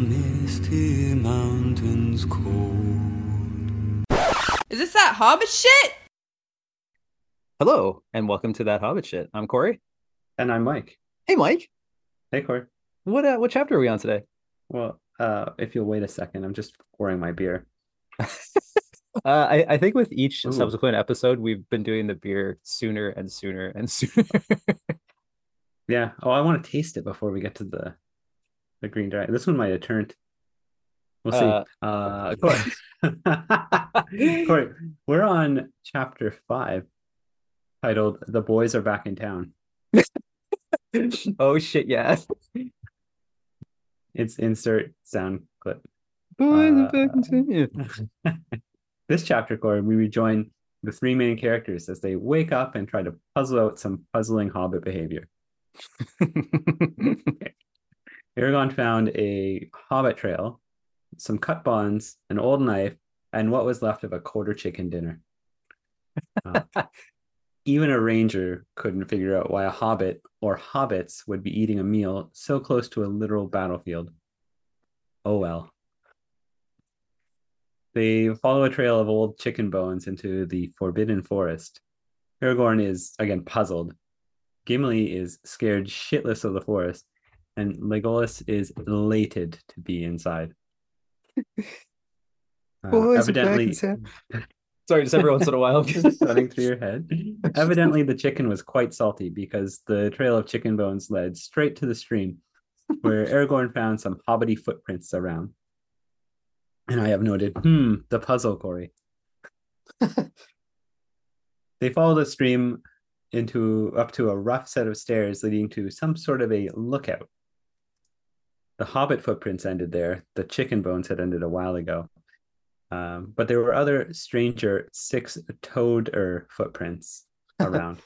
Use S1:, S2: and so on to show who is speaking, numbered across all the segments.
S1: misty mountains cold.
S2: Is this that Hobbit shit?
S3: Hello, and welcome to that Hobbit shit. I'm Corey.
S4: And I'm Mike.
S3: Hey, Mike.
S4: Hey, Corey.
S3: What uh, what chapter are we on today?
S4: Well, uh, if you'll wait a second, I'm just pouring my beer.
S3: Uh, I, I think with each
S4: Ooh.
S3: subsequent episode, we've been doing the beer sooner and sooner and sooner.
S4: Yeah. Oh, I want to taste it before we get to the the green dragon. This one might have turned. We'll see.
S3: Uh,
S4: Uh, Corey. Corey, we're on chapter five, titled "The Boys Are Back in Town."
S3: oh shit, yeah.
S4: It's insert sound clip.
S3: Boys are
S4: Uh,
S3: back in town.
S4: This chapter, Corey, we rejoin the three main characters as they wake up and try to puzzle out some puzzling hobbit behavior. Aragorn found a hobbit trail, some cut bonds, an old knife, and what was left of a quarter chicken dinner. Uh, even a ranger couldn't figure out why a hobbit or hobbits would be eating a meal so close to a literal battlefield. Oh well. They follow a trail of old chicken bones into the Forbidden Forest. Aragorn is again puzzled. Gimli is scared shitless of the forest, and Legolas is elated to be inside. Uh,
S3: Boys are back in
S4: evidently.
S3: Sorry, just every once in a while.
S4: running through your head. Evidently, the chicken was quite salty because the trail of chicken bones led straight to the stream, where Aragorn found some hobbity footprints around. And I have noted, hmm, the puzzle, Corey. they followed the stream into up to a rough set of stairs leading to some sort of a lookout. The hobbit footprints ended there. The chicken bones had ended a while ago. Um, but there were other stranger six-toed footprints around.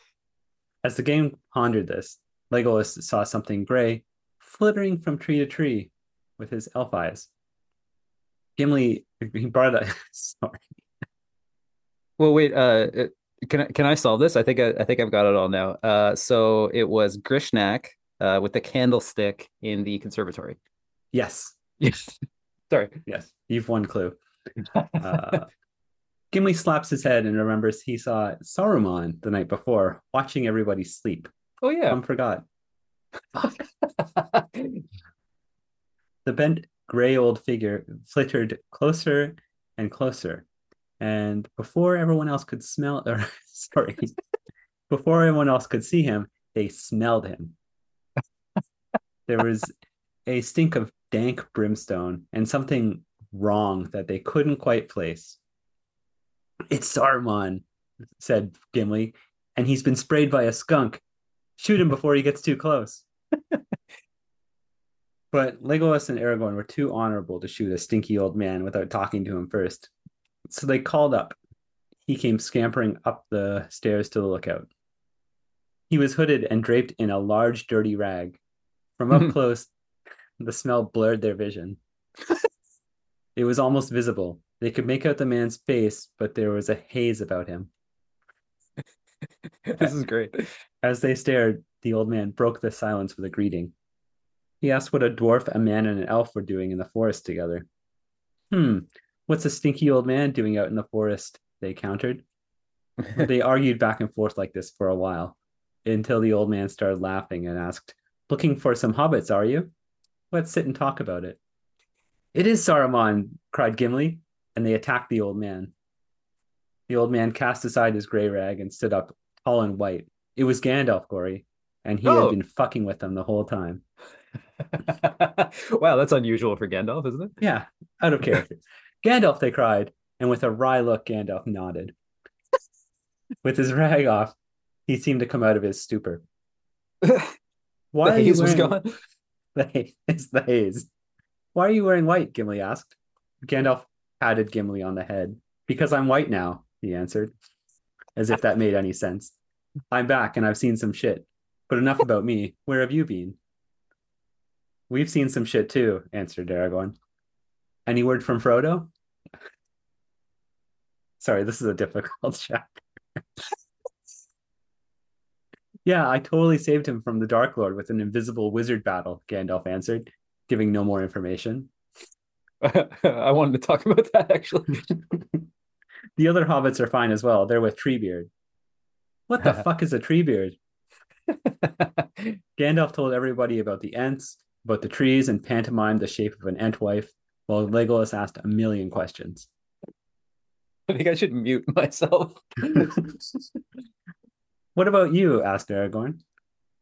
S4: As the game pondered this, Legolas saw something gray flittering from tree to tree with his elf eyes. Gimli, he brought it up. Sorry.
S3: Well, wait. Uh, can I can I solve this? I think I, I think I've got it all now. Uh, so it was Grishnákh uh, with the candlestick in the conservatory.
S4: Yes,
S3: Yes. Sorry.
S4: yes, you've one clue. Uh, Gimli slaps his head and remembers he saw Saruman the night before watching everybody sleep.
S3: Oh yeah.
S4: Tom forgot. The bent gray old figure flittered closer and closer. And before everyone else could smell, or sorry, before everyone else could see him, they smelled him. There was a stink of dank brimstone and something wrong that they couldn't quite place. It's Saruman, said Gimli, and he's been sprayed by a skunk. Shoot him before he gets too close. But Legolas and Aragorn were too honorable to shoot a stinky old man without talking to him first. So they called up. He came scampering up the stairs to the lookout. He was hooded and draped in a large, dirty rag. From up close, the smell blurred their vision. it was almost visible. They could make out the man's face, but there was a haze about him.
S3: this is great.
S4: As they stared, the old man broke the silence with a greeting. He asked what a dwarf, a man, and an elf were doing in the forest together. Hmm, what's a stinky old man doing out in the forest? They countered. they argued back and forth like this for a while, until the old man started laughing and asked, Looking for some hobbits, are you? Let's sit and talk about it. It is Saruman, cried Gimli, and they attacked the old man. The old man cast aside his gray rag and stood up, tall and white. It was Gandalf, Corey, and he
S3: Oh.
S4: had been fucking with them the whole time.
S3: wow, that's unusual for Gandalf, isn't it?
S4: Yeah, out of character. Gandalf, they cried, and with a wry look, Gandalf nodded. with his rag off, he seemed to come out of his stupor. Why
S3: the
S4: are you
S3: haze was
S4: wearing-
S3: gone.
S4: The haze, it's the haze. Why are you wearing white? Gimli asked. Gandalf patted Gimli on the head. Because I'm white now, he answered, as if that made any sense. I'm back and I've seen some shit. But enough about me. Where have you been? We've seen some shit too, answered Aragorn. Any word from Frodo? Sorry, this is a difficult chapter. Yeah, I totally saved him from the Dark Lord with an invisible wizard battle, Gandalf answered, giving no more information.
S3: I wanted to talk about that actually.
S4: The other hobbits are fine as well. They're with Treebeard. What the fuck is a Treebeard? Gandalf told everybody about the Ents, about the trees, and pantomimed the shape of an Entwife, while Legolas asked a million questions.
S3: I think I should mute myself.
S4: What about you? asked Aragorn.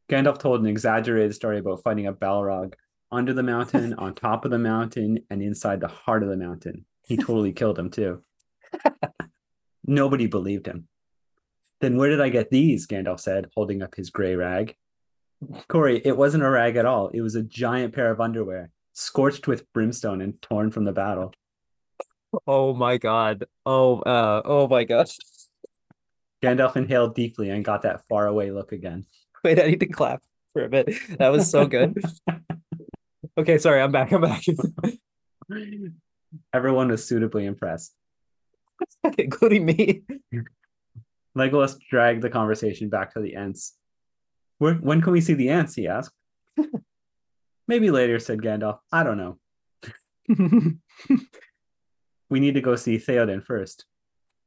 S4: Gandalf told an exaggerated story about fighting a Balrog under the mountain, on top of the mountain, and inside the heart of the mountain. He totally killed him too. Nobody believed him. Then where did I get these? Gandalf said, holding up his gray rag. Corey, it wasn't a rag at all. It was a giant pair of underwear, scorched with brimstone and torn from the battle.
S3: Oh my god. Oh uh oh my gosh.
S4: Gandalf inhaled deeply and got that faraway look again.
S3: Wait, I need to clap for a bit. That was so good. okay, sorry, I'm back. I'm back.
S4: Everyone was suitably impressed.
S3: Including me.
S4: Legolas dragged the conversation back to the Ents. Where, when can we see the Ents? he asked. Maybe later, said Gandalf. I don't know. We need to go see Theoden first.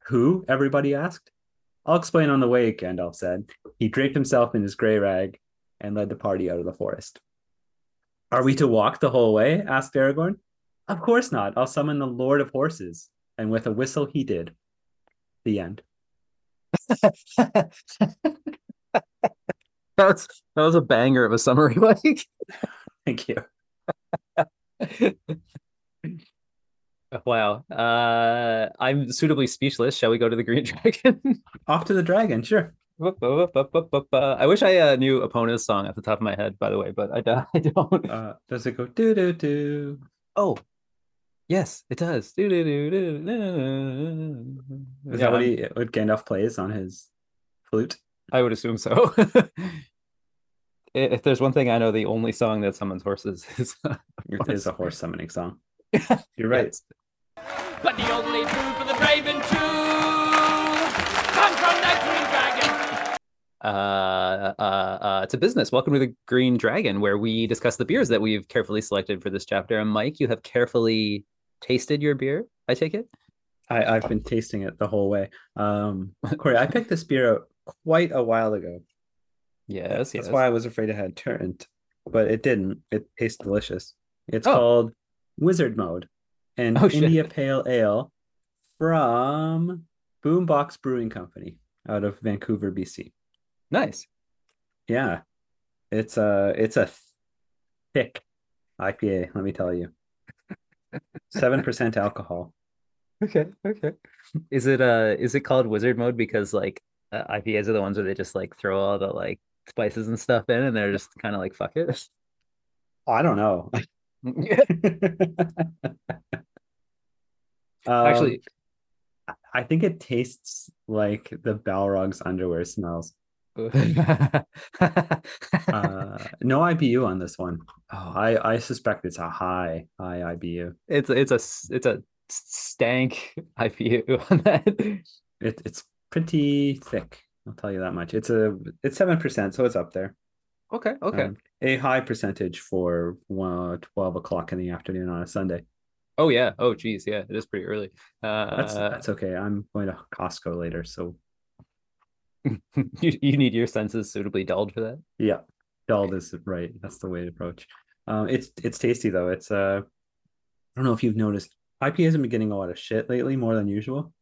S4: Who? Everybody asked. I'll explain on the way, Gandalf said. He draped himself in his gray rag and led the party out of the forest. Are we to walk the whole way? asked Aragorn. Of course not. I'll summon the Lord of Horses. And with a whistle, he did. The end.
S3: that was that was a banger of a summary, Mike.
S4: Thank you.
S3: Wow. Uh I'm suitably speechless. Shall we go to the Green Dragon?
S4: Off to the dragon, sure.
S3: I wish I uh, knew Epona's song off the top of my head, by the way, but I, don't- I don't.
S4: Uh, does it go do do do?
S3: Oh, yes, it does.
S4: Is
S3: Is
S4: that what he what Gandalf plays on his flute?
S3: I would assume so. if there's one thing I know, the only song that summons horses is.
S4: It is a horse summoning song. You're right.
S5: But the only food for the brave and true comes from the Green Dragon.
S3: uh, uh, uh, it's a business. Welcome to the Green Dragon, where we discuss the beers that we've carefully selected for this chapter. And Mike, you have carefully tasted your beer. I take it.
S4: I, I've been tasting it the whole way. Um, Corey, I picked this beer out quite a while ago.
S3: Yes,
S4: That's
S3: yes.
S4: why I was afraid it had turned, but it didn't. It tastes delicious. It's
S3: Oh.
S4: called Wizard Mode, and
S3: Oh.
S4: India Pale Ale from Boombox Brewing Company out of Vancouver, BC.
S3: Nice.
S4: Yeah, it's a it's a thick IPA. Let me tell you, seven percent alcohol.
S3: Okay. Okay. Is it uh is it called wizard mode because like uh, IPAs are the ones where they just like throw all the like spices and stuff in and they're just kind of like fuck it.
S4: I don't know. Um,
S3: Actually,
S4: I think it tastes like the Balrog's underwear smells. Uh, no IBU on this one.
S3: oh,
S4: I I suspect it's a high high IBU.
S3: it's it's a it's a stank IPA on that.
S4: It it's pretty thick. I'll tell you that much. It's a it's seven percent, so it's up there.
S3: Okay. Okay.
S4: Um, a high percentage for one, 12 o'clock in the afternoon on a Sunday.
S3: Oh yeah. Oh geez. Yeah. It is pretty early. Uh,
S4: That's that's okay. I'm going to Costco later, so
S3: you you need your senses suitably dulled for that.
S4: yeah, dulled is right. That's the way to approach. Um, it's it's tasty though. It's uh, I don't know if you've noticed, IPAs have been getting a lot of shit lately, more than usual.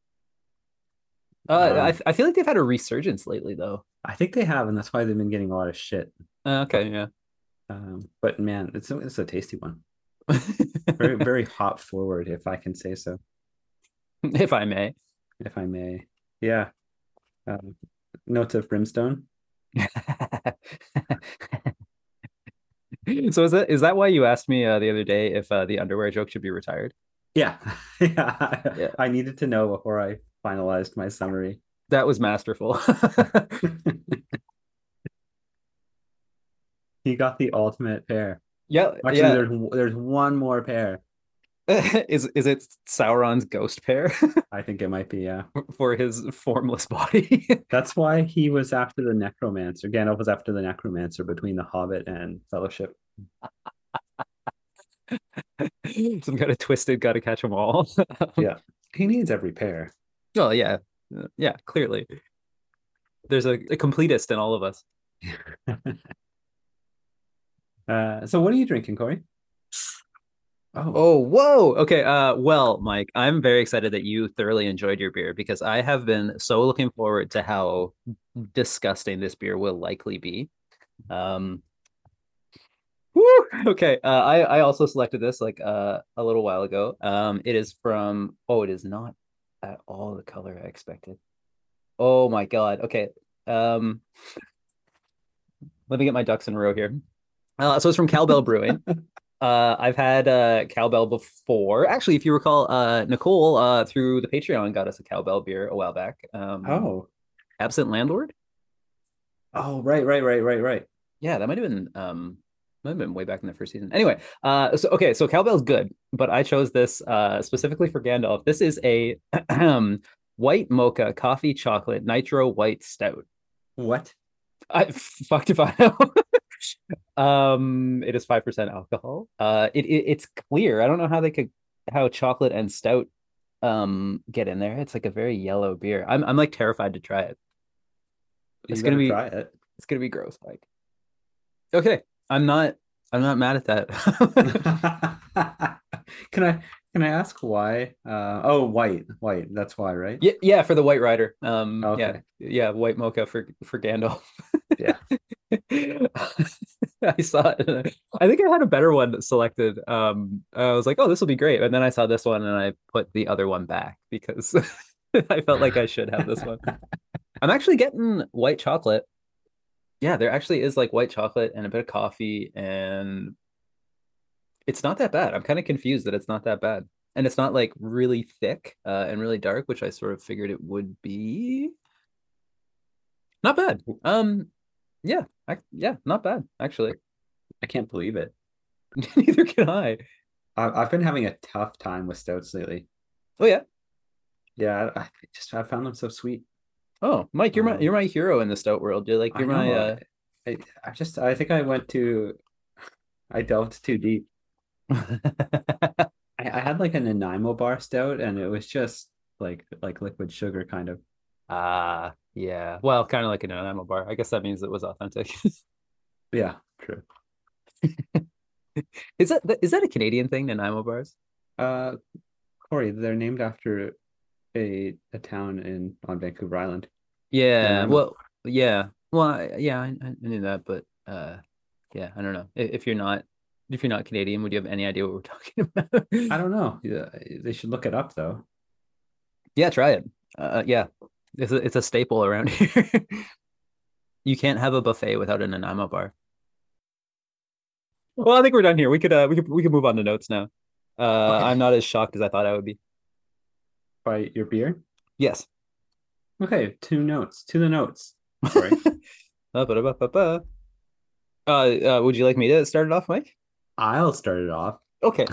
S3: Uh,
S4: Um,
S3: I I feel like they've had a resurgence lately though.
S4: I think they have, and that's why they've been getting a lot of shit.
S3: Uh, okay. Yeah.
S4: Um, but man, it's a, it's a tasty one. Very very hop forward, if I can say so,
S3: if I may.
S4: if I may. Yeah. Um, notes of brimstone.
S3: so is that is that why you asked me uh, the other day if uh, the underwear joke should be retired?
S4: Yeah. yeah.
S3: Yeah.
S4: I needed to know before I finalized my summary.
S3: That was masterful.
S4: He got the ultimate pair.
S3: Yeah,
S4: Actually,
S3: yeah.
S4: there's there's one more pair.
S3: is is it Sauron's ghost pair
S4: I think it might be, yeah.
S3: for his formless body?
S4: That's why he was after the necromancer. Gandalf was after the necromancer between the Hobbit and Fellowship.
S3: Some kind of twisted, gotta catch them all.
S4: Yeah. He needs every pair.
S3: Oh yeah, yeah, clearly. There's a, a completist in all of us.
S4: Uh, so what are you drinking, Corey? Oh,
S3: Oh, whoa. Okay. Uh, well, Mike, I'm very excited that you thoroughly enjoyed your beer because I have been so looking forward to how disgusting this beer will likely be. Um, whew, okay. Uh, I I also selected this like uh a little while ago. Um, it is from. Oh, it is not at all the color I expected. Oh my God. Okay. Um, let me get my ducks in a row here. Uh, so it's from Cowbell Brewing. Uh, I've had uh cowbell before. Actually, if you recall, uh, Nicole uh through the Patreon got us a cowbell beer a while back. Um,
S4: oh,
S3: absent landlord.
S4: oh, right, right, right, right, right.
S3: Yeah, that might have been um might have been way back in the first season. Anyway, uh, so okay, so cowbell's good, but I chose this uh specifically for Gandalf. This is a white mocha coffee chocolate nitro white stout.
S4: What?
S3: I fucked if I know. Um, it is five percent alcohol. Uh, it, it it's clear. I don't know how they could how chocolate and stout um get in there. It's like a very yellow beer. I'm I'm like terrified to try it. It's gonna be
S4: try it.
S3: it's gonna be gross, Mike. Okay, I'm not I'm not mad at that.
S4: can I can I ask why? Uh, oh, white, white. That's why, right?
S3: yeah, yeah, for the White Rider. Um, yeah, yeah, white mocha for for Gandalf.
S4: Yeah.
S3: I saw it. I think I had a better one selected. Um, I was like, oh, this will be great. And then I saw this one and I put the other one back because I felt like I should have this one. I'm actually getting white chocolate. Yeah, there actually is like white chocolate and a bit of coffee, and it's not that bad. I'm kind of confused that it's not that bad. And it's not like really thick uh, and really dark, which I sort of figured it would be. Not bad. Um, yeah, I, yeah, not bad actually.
S4: I can't believe it.
S3: Neither can I.
S4: I, I've been having a tough time with stouts lately.
S3: Oh yeah.
S4: Yeah, I, I just I found them so sweet.
S3: Oh, Mike, you're my
S4: Um,
S3: you're my hero in the stout world. You're like you're my uh
S4: I, I just I think I went to I delved too deep. I, I had like an Nanaimo bar stout and it was just like like liquid sugar kind of.
S3: Ah yeah. Well, kind of like an Nanaimo bar. I guess that means it was authentic.
S4: Yeah, true.
S3: is that is that a Canadian thing, Nanaimo bars?
S4: Uh Corey, they're named after a a town in on Vancouver Island.
S3: Yeah.
S4: Nanaimo.
S3: Well, yeah. Well, I- yeah, I, I knew that, but uh, yeah, I don't know. If, if you're not if you're not Canadian, would you have any idea what we're talking about?
S4: I don't know. Yeah, they should look it up though.
S3: Yeah, try it. Uh, yeah, it's a, it's a staple around here. you can't have a buffet without an Nanaimo bar. Well, I think we're done here. We could uh, we could we could move on to notes now. Uh,
S4: Okay.
S3: I'm not as shocked as I thought I would be.
S4: By your beer?
S3: Yes.
S4: Okay, two notes. To the notes. Sorry.
S3: Uh. Uh, uh, would you like me to start it off, Mike?
S4: I'll start it off.
S3: Okay.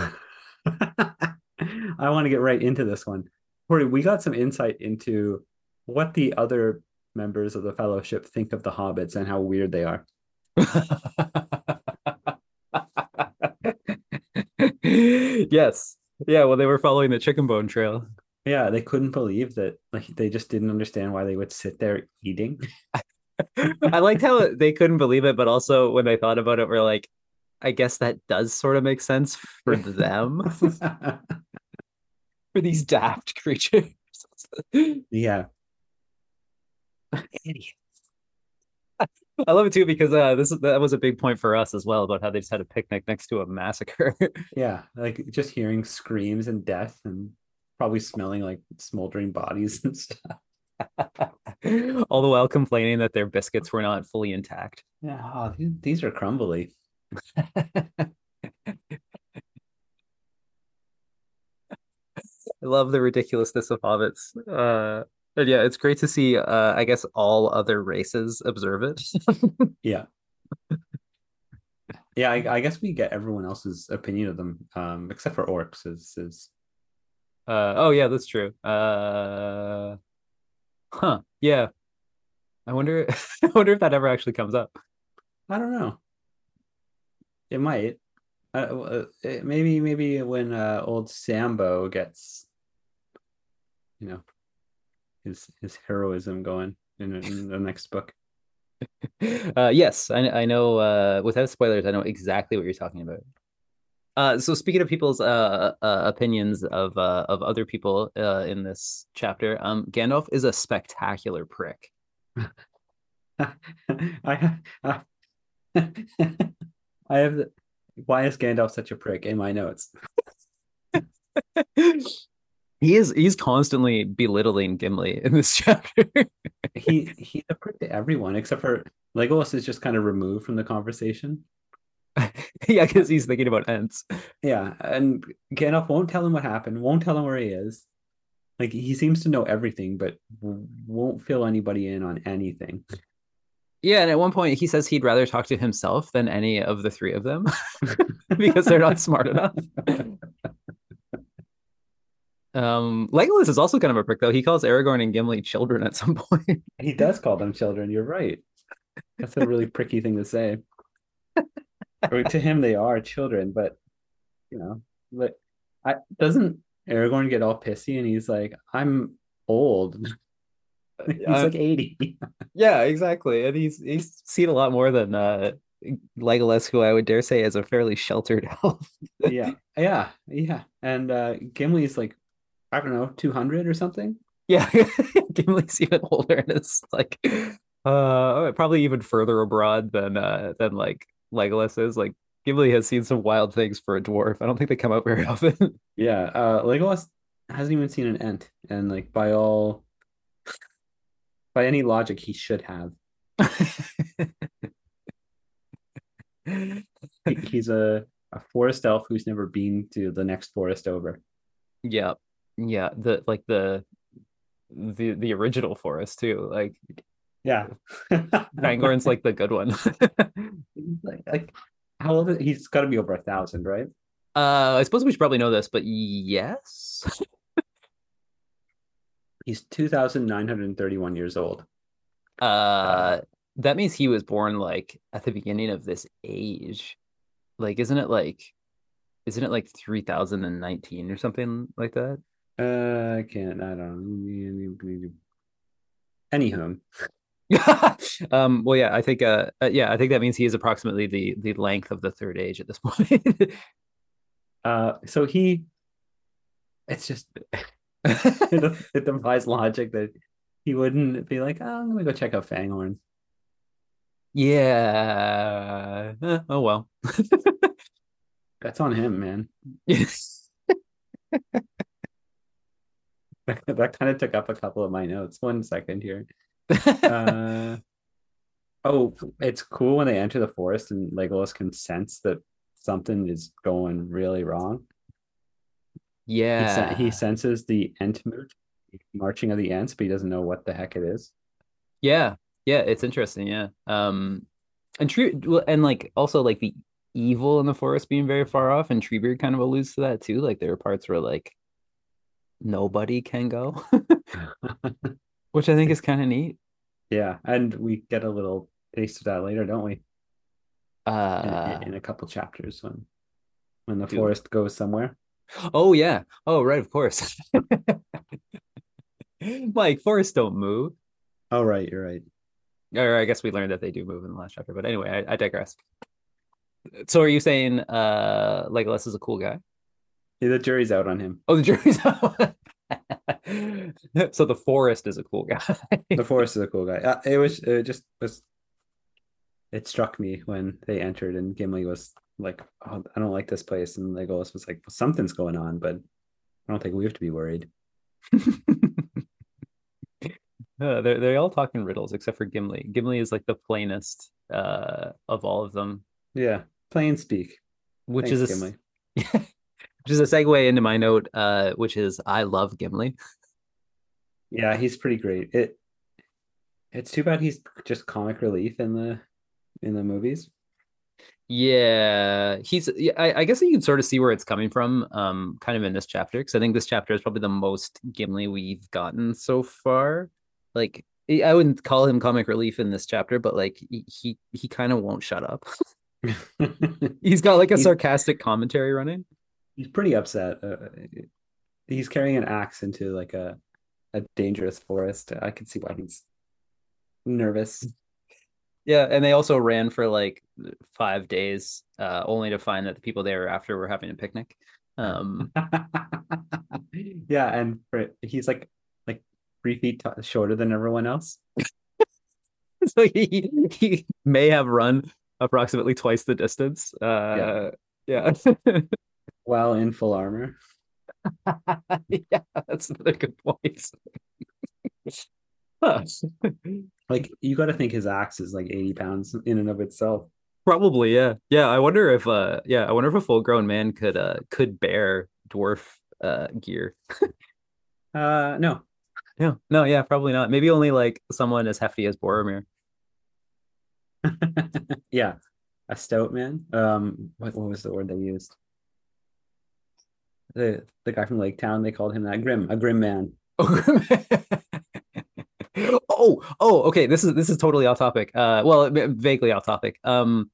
S4: I want to get right into this one. Corey, we got some insight into what the other members of the fellowship think of the hobbits and how weird they are.
S3: yes. Yeah, well, they were following the chicken bone trail.
S4: Yeah, they couldn't believe that like they just didn't understand why they would sit there eating.
S3: I liked how they couldn't believe it, but also when they thought about it, we're like, I guess that does sort of make sense for them, for these daft creatures.
S4: yeah.
S3: I love it too because uh, this is that was a big point for us as well about how they just had a picnic next to a massacre.
S4: Yeah. Like just hearing screams and death and probably smelling like smoldering bodies and stuff.
S3: All the while complaining that their biscuits were not fully intact.
S4: Yeah, oh, these, these are crumbly.
S3: I love the ridiculousness of hobbits. Uh, and yeah, it's great to see. Uh, I guess all other races observe it.
S4: Yeah. Yeah, I, I guess we get everyone else's opinion of them, um, except for orcs. Is is
S3: uh, oh yeah, that's true. Uh, huh? Yeah. I wonder. I wonder if that ever actually comes up.
S4: I don't know. It might. Uh, uh, maybe maybe when uh, old Sambo gets, you know, his his heroism going in, in the next book.
S3: uh, yes, I, I know. Uh, without spoilers, I know exactly what you're talking about. Uh, so speaking of people's uh, uh opinions of uh of other people uh in this chapter, um, Gandalf is a spectacular prick.
S4: I uh, I have the, why is Gandalf such a prick in my notes?
S3: He is he's constantly belittling Gimli in this chapter.
S4: he he's a prick to everyone except for Legolas is just kind of removed from the conversation.
S3: yeah, because he's thinking about Ents.
S4: Yeah, and Gandalf won't tell him what happened, won't tell him where he is. Like he seems to know everything, but won't fill anybody in on anything.
S3: Yeah, and at one point he says he'd rather talk to himself than any of the three of them because they're not smart enough. Um, Legolas is also kind of a prick though. He calls Aragorn and Gimli children at some point.
S4: He does call them children. You're right. That's a really pricky thing to say. Or to him, they are children, but you know, but I doesn't Aragorn get all pissy and he's like, "I'm old." he's
S3: Uh,
S4: like eighty.
S3: yeah, exactly. And he's he's seen a lot more than uh Legolas, who I would dare say is a fairly sheltered elf.
S4: yeah, yeah, yeah. And uh Gimli's like, I don't know, two hundred or something.
S3: Yeah, Gimli's even older and it's like uh probably even further abroad than uh than like Legolas is. Like Gimli has seen some wild things for a dwarf. I don't think they come out very often.
S4: Yeah, uh Legolas hasn't even seen an ent, and like by all by any logic, he should have. He's a a forest elf who's never been to the next forest over.
S3: yeah. Yeah, the like the the the original forest too. Like
S4: Yeah.
S3: Fangorn's like the good one.
S4: like, like how old is he's got to be over a thousand, right?
S3: Uh, I suppose we should probably know this, but yes.
S4: He's 2,931 years old.
S3: Uh, that means he was born like at the beginning of this age. Like, isn't it like, isn't it like 3019 or something like that?
S4: Uh, I can't, I don't. Anywho,
S3: um, well, yeah, I think, uh, uh, yeah, I think that means he is approximately the the length of the third age at this point.
S4: uh, so he, it's just, it, it defies logic that he wouldn't be like, oh, I'm gonna go check out Fangorn.
S3: yeah. Eh, oh well.
S4: That's on him, man. that kind of took up a couple of my notes. One second here. Uh, oh, it's cool when they enter the forest and Legolas can sense that something is going really wrong. He,
S3: yeah.
S4: sen- he senses the Entmoot marching of the Ents, but he doesn't know what the heck it is.
S3: Yeah, yeah, it's interesting. Yeah, um, and true, and like also like the evil in the forest being very far off, and Treebeard kind of alludes to that too. Like there are parts where like nobody can go, which I think is kind of neat.
S4: yeah, and we get a little taste of that later, don't we? In,
S3: Uh,
S4: in, in a couple chapters when when the
S3: Do-
S4: forest goes somewhere.
S3: oh yeah, oh right, of course. Like forests don't move.
S4: Oh, right, you're right.
S3: Or I guess we learned that they do move in the last chapter. But anyway, I, I digress. So are you saying uh Legolas is a cool guy?
S4: Yeah, the jury's out on him.
S3: Oh, the jury's out. so the forest is a cool guy.
S4: The forest is a cool guy. Uh, it was it just was. It struck me when they entered and Gimli was like, "Oh, I don't like this place," and Legolas was like, well, "Something's going on, but I don't think we have to be worried."
S3: Uh, they're they're all talking riddles except for Gimli. Gimli is like the plainest uh of all of them,
S4: Yeah, plain speak.
S3: which
S4: Thanks,
S3: is a,
S4: Gimli.
S3: which is a segue into my note, uh, which is I love Gimli.
S4: Yeah, he's pretty great. It. It's too bad he's just comic relief in the in the movies.
S3: Yeah, he's. Yeah, I, I guess you can sort of see where it's coming from, um, kind of in this chapter, because I think this chapter is probably the most Gimli we've gotten so far. Like, I wouldn't call him comic relief in this chapter, but like he he, he kind of won't shut up. He's got like a sarcastic commentary running.
S4: He's pretty upset. Uh, he's carrying an axe into like a a dangerous forest. I can see why he's nervous.
S3: Yeah, and they also ran for like five days, uh, only to find that the people they were after were having a picnic. Um,
S4: yeah, and for, he's like like three feet t- shorter than everyone else.
S3: so he he may have run approximately twice the distance. Uh, yeah,
S4: While in full armor.
S3: yeah, that's another good point. Huh.
S4: Like you got to think his axe is like 80 pounds in and of itself.
S3: Probably, yeah, yeah. I wonder if, uh, yeah, I wonder if a full-grown man could, uh, could bear dwarf, uh, gear.
S4: Uh no.
S3: Yeah, no, yeah, probably not. Maybe only like someone as hefty as Boromir.
S4: yeah. A stout man. Um what, what was the word they used? The the guy from Lake Town, they called him that grim, a grim man.
S3: oh, oh, okay. This is this is totally off topic. Uh, well, vaguely off topic. Um,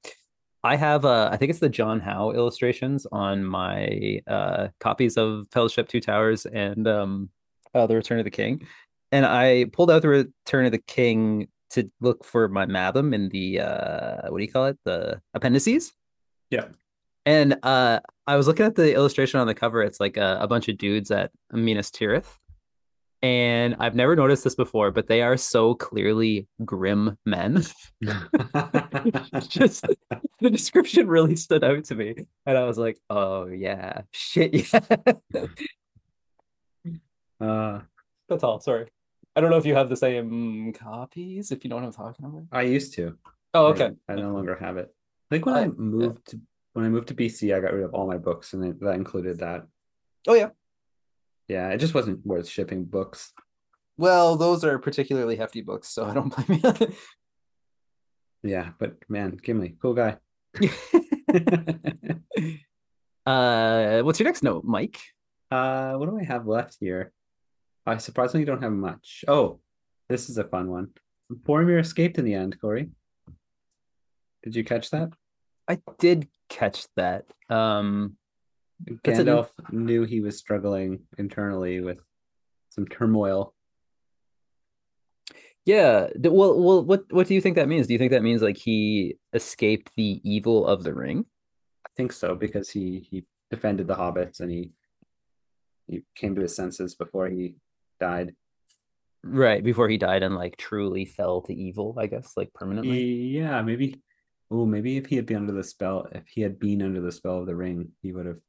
S3: I have uh, I think it's the John Howe illustrations on my uh copies of Fellowship Two Towers and um, uh, The Return of the King, and I pulled out The Return of the King to look for my Mathom in the uh, what do you call it? The appendices.
S4: Yeah.
S3: And uh, I was looking at the illustration on the cover. It's like a, a bunch of dudes at Minas Tirith. And I've never noticed this before, but they are so clearly grim men. Just the description really stood out to me. And I was like, oh, yeah, shit, yeah.
S4: uh
S3: That's all. Sorry. I don't know if you have the same copies, if you know what I'm talking about.
S4: I used to.
S3: Oh, okay.
S4: I, I no longer have it. I think when I
S3: I-
S4: moved to when I moved to BC, I got rid of all my books, and it, that included that.
S3: Oh, yeah.
S4: Yeah, it just wasn't worth shipping books.
S3: Well, those are particularly hefty books, so I don't blame you.
S4: Yeah, but man, Gimli, cool guy.
S3: uh, what's your next note, Mike?
S4: uh, what do I have left here? I surprisingly don't have much. Oh, this is a fun one. Boromir escaped in the end, Corey. Did you catch that?
S3: I did catch that. Um, That's an-
S4: Gandalf knew he was struggling internally with some turmoil.
S3: yeah. Well, well, what what do you think that means? Do you think that means like he escaped the evil of the ring?
S4: I think so because he he defended the hobbits and he he came to his senses before he died.
S3: Right, before he died and like truly fell to evil, I guess, like permanently.
S4: Yeah, maybe. Oh, maybe if he had been under the spell, if he had been under the spell of the ring, he would have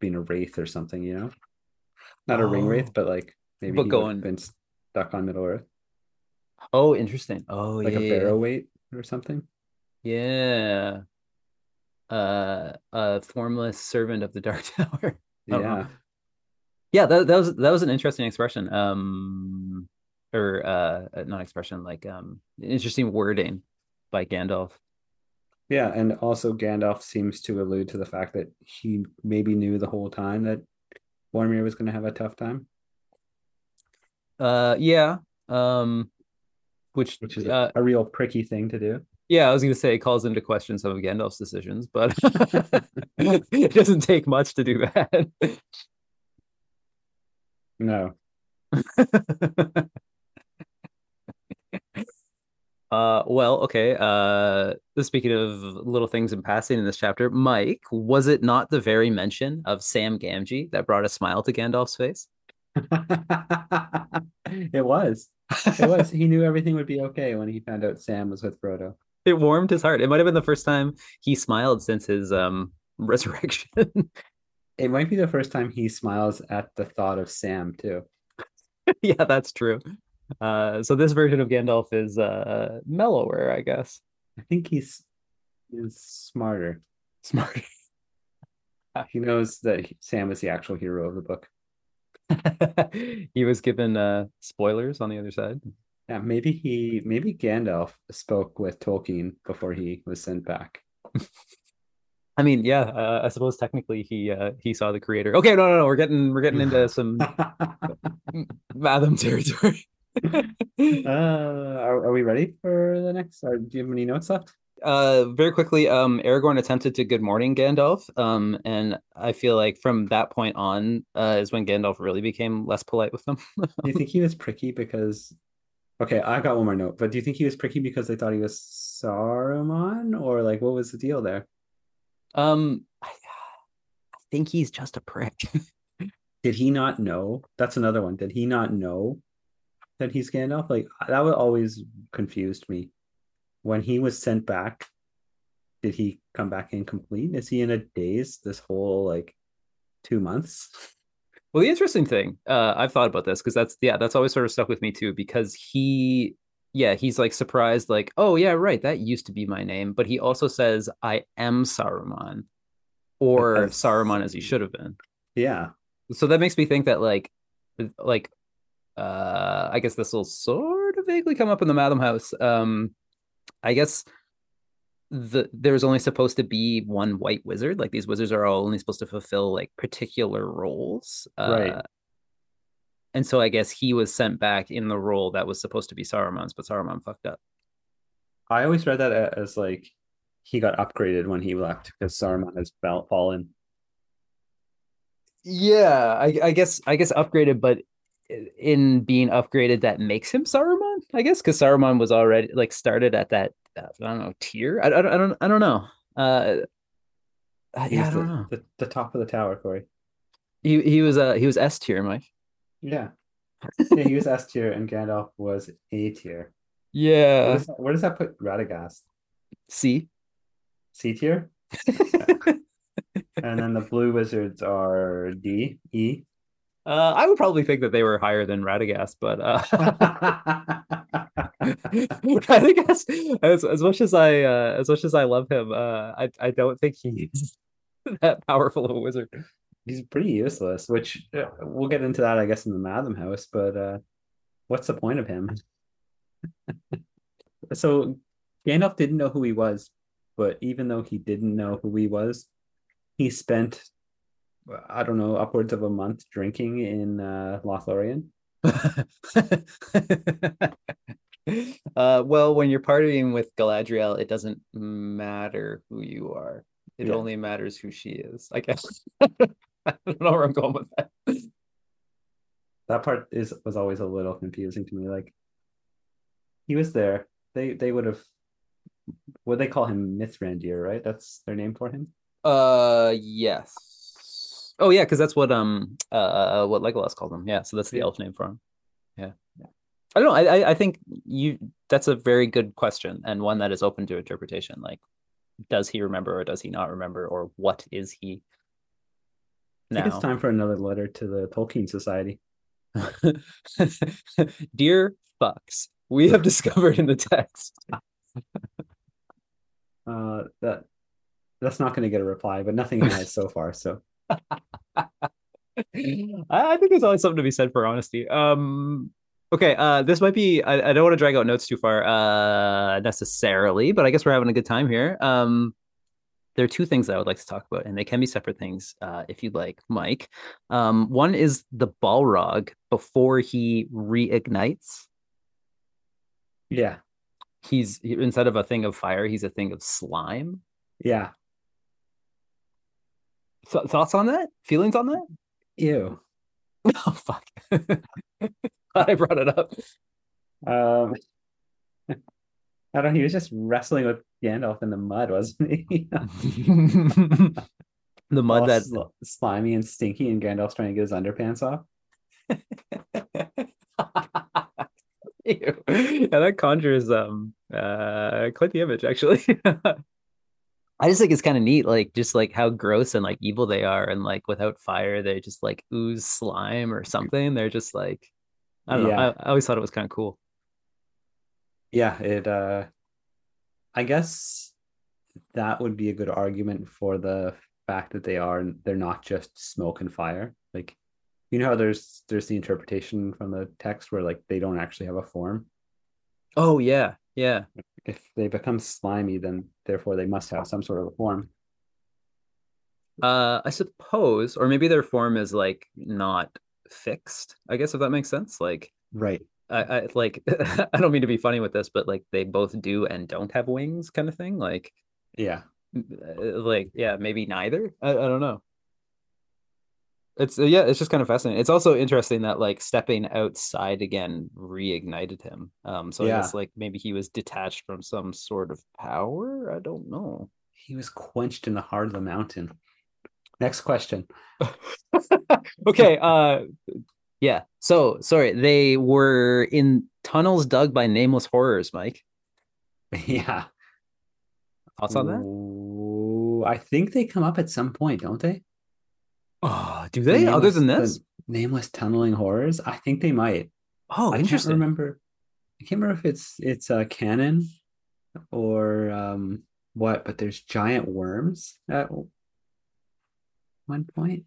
S4: been a wraith or something, you know? Not a ring
S3: Oh.
S4: wraith, but like maybe
S3: But
S4: he would have
S3: going-
S4: been stuck on Middle Earth,
S3: Oh, interesting. Oh,
S4: like
S3: yeah,
S4: a
S3: yeah,
S4: barrow wight or something.
S3: yeah. Uh, a formless servant of the Dark Tower. Don't know.
S4: Yeah.
S3: Yeah, that, that was that was an interesting expression. Um, or uh, not expression, like um, interesting wording by Gandalf.
S4: Yeah, and also Gandalf seems to allude to the fact that he maybe knew the whole time that Boromir was going to have a tough time,
S3: Uh, yeah. Um, which
S4: which is
S3: uh,
S4: a, a real pricky thing to do.
S3: yeah, I was gonna say it calls into question some of Gandalf's decisions, but it doesn't take much to do that.
S4: No.
S3: Uh, well, okay. Uh, speaking of little things in passing in this chapter, Mike, was it not the very mention of Sam Gamgee that brought a smile to Gandalf's face?
S4: it was. It was. He knew everything would be okay when he found out Sam was with Frodo.
S3: It warmed his heart. It might have been the first time he smiled since his um resurrection.
S4: It might be the first time he smiles at the thought of Sam too.
S3: yeah, that's true. Uh, so this version of Gandalf is uh mellower, I guess.
S4: I think he's is smarter.
S3: Smart.
S4: He knows that Sam is the actual hero of the book.
S3: he was given uh spoilers on the other side.
S4: Yeah, maybe he maybe Gandalf spoke with Tolkien before he was sent back.
S3: I mean, yeah, uh, I suppose technically he uh he saw the creator. Okay, no, no, no, we're getting we're getting into some Mathom territory.
S4: Uh, are, are we ready for the next? Or do you have any notes left?
S3: uh, very quickly, um, Aragorn attempted to good morning Gandalf, um, and I feel like from that point on uh, is when Gandalf really became less polite with them.
S4: Do you think he was pricky because? Okay, I got one more note. But do you think he was pricky because they thought he was Saruman, or like what was the deal there?
S3: um, I, I think he's just a prick.
S4: Did he not know? That's another one. Did he not know that he's Gandalf? Like that would always confused me. When he was sent back, did he come back incomplete? Is he in a daze this whole like two months?
S3: Well, the interesting thing, uh, I've thought about this because that's yeah, that's always sort of stuck with me too. Because he, yeah, he's like surprised, like, oh yeah, right, that used to be my name, but he also says I am Saruman, or Saruman as he should have been.
S4: Yeah.
S3: So that makes me think that like, like, uh, I guess this will sort of vaguely come up in the Mathom House. Um, I guess the there's only supposed to be one white wizard. Like these wizards are all only supposed to fulfill like particular roles.
S4: Right.
S3: Uh, and so I guess he was sent back in the role that was supposed to be Saruman's, but Saruman fucked up.
S4: I always read that as like he got upgraded when he left because Saruman has fallen.
S3: Yeah, I, I guess I guess upgraded, but in being upgraded, that makes him Saruman. I guess because Saruman was already like started at that uh, I don't know tier. I, I don't I don't I don't know. Uh, uh, yeah, I don't
S4: the,
S3: know.
S4: The, the top of the tower, Corey.
S3: He he was uh he was S tier, Mike.
S4: Yeah. yeah, he was S tier and Gandalf was A tier. Where
S3: Yeah,
S4: does, that, where does that put Radagast?
S3: C.
S4: C tier? And then the blue wizards are D, E.
S3: Uh, I would probably think that they were higher than Radagast, but uh, Radagast, as as much as I uh, as much as I love him, uh, I I don't think he's that powerful of a wizard.
S4: He's pretty useless, which uh, we'll get into that, I guess, in the Mathom House. But uh, what's the point of him? so Gandalf didn't know who he was, but even though he didn't know who he was, he spent I don't know upwards of a month drinking in uh, Lothlorien.
S3: uh, well, when you're partying with Galadriel, it doesn't matter who you are. It
S4: Yeah.
S3: only matters who she is. I guess. I don't know where I'm going with that.
S4: That part is was always a little confusing to me. Like he was there. They they would have what they call him Mithrandir, right? That's their name for him.
S3: Uh, yes. Oh, yeah, because that's what um uh what Legolas called him. Yeah, so that's the
S4: Yeah.
S3: elf name for him. Yeah. I don't know. I I- think you that's a very good question and one that is open to interpretation. Like, does he remember or does he not remember, or what is he
S4: I think it's time for another letter to the Tolkien Society.
S3: Dear fucks, we have discovered in the text.
S4: Uh, that that's not going to get a reply, but nothing has so far. So
S3: I, I think there's always something to be said for honesty. Um, okay, uh, this might be. I, I don't want to drag out notes too far, uh, necessarily, but I guess we're having a good time here. Um, there are two things that I would like to talk about, and they can be separate things, uh, if you'd like, Mike. Um, one is the Balrog before he reignites.
S4: yeah,
S3: He's instead of a thing of fire, he's a thing of slime.
S4: yeah.
S3: Th- thoughts on that? Feelings on that?
S4: Ew.
S3: Oh fuck! I brought it up.
S4: Um, I don't know. He was just wrestling with Gandalf in the mud, wasn't he?
S3: the mud
S4: All
S3: that
S4: sl- slimy and stinky, and Gandalf's trying to get his underpants off.
S3: Ew. yeah that conjures um uh quite the image actually i just think it's kind of neat like just like how gross and like evil they are and like without fire they just like ooze slime or something they're just like i don't know I, I always thought it was kind of cool
S4: Yeah, it. uh I guess that would be a good argument for the fact that they are they're not just smoke and fire. Like, you know how there's there's the interpretation from the text where like they don't actually have a form.
S3: oh yeah yeah
S4: If they become slimy, then therefore they must have some sort of a form.
S3: uh i suppose or maybe their form is like not fixed i guess if that makes sense like
S4: Right.
S3: I, I like I don't mean to be funny with this, but like they both do and don't have wings, kind of thing. Like,
S4: Yeah.
S3: uh, like yeah, maybe neither. I, I don't know. It's uh, yeah, it's just kind of fascinating. It's also interesting that like stepping outside again reignited him. Um, so I
S4: Yeah.
S3: guess like maybe he was detached from some sort of power. I don't know.
S4: He was quenched in the heart of the mountain. Next question.
S3: okay uh yeah so sorry they were in tunnels dug by nameless horrors mike
S4: yeah.
S3: thoughts on that
S4: Ooh, I think they come up at some point, don't they?
S3: Oh do
S4: The
S3: they other
S4: nameless-
S3: than
S4: the
S3: this
S4: nameless tunneling horrors. I think they might.
S3: oh
S4: I can't
S3: interesting
S4: remember. I can't remember if it's it's uh, canon or um what, but there's giant worms at one point.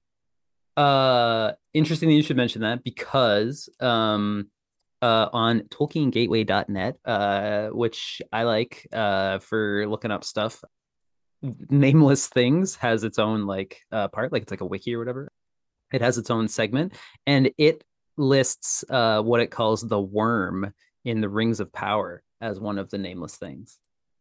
S3: uh interesting that you should mention that because um uh on tolkiengateway.net uh which i like uh for looking up stuff nameless things has its own like uh part like it's like a wiki or whatever it has its own segment and it lists uh what it calls the worm in the rings of power as one of the nameless things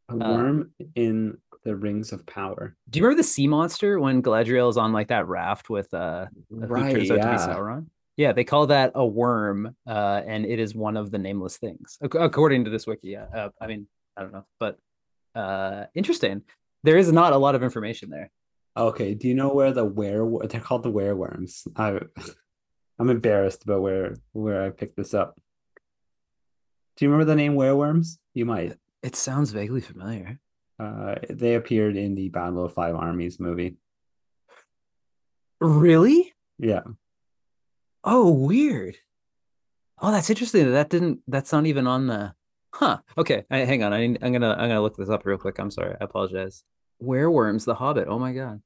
S4: A
S3: Uh,
S4: worm in the rings of power.
S3: do you remember the sea monster when galadriel is on like that raft with uh who
S4: Right,
S3: turns out to be
S4: yeah.
S3: sauron yeah they call that a worm uh and it is one of the nameless things ac- according to this wiki yeah uh, i mean i don't know but uh interesting there is not a lot of information there
S4: Okay, do you know where the where they're called the wereworms? I I'm embarrassed about where where I picked this up. Do you remember the name wereworms? You might.
S3: it sounds vaguely familiar
S4: Uh, they appeared in the Battle of Five Armies movie.
S3: really
S4: Yeah.
S3: Oh, weird. Oh, that's interesting. That didn't. That's not even on the. Huh. Okay. I, hang on. I, I'm gonna. I'm gonna look this up real quick. I'm sorry. I apologize. Wereworms, The Hobbit. Oh my god.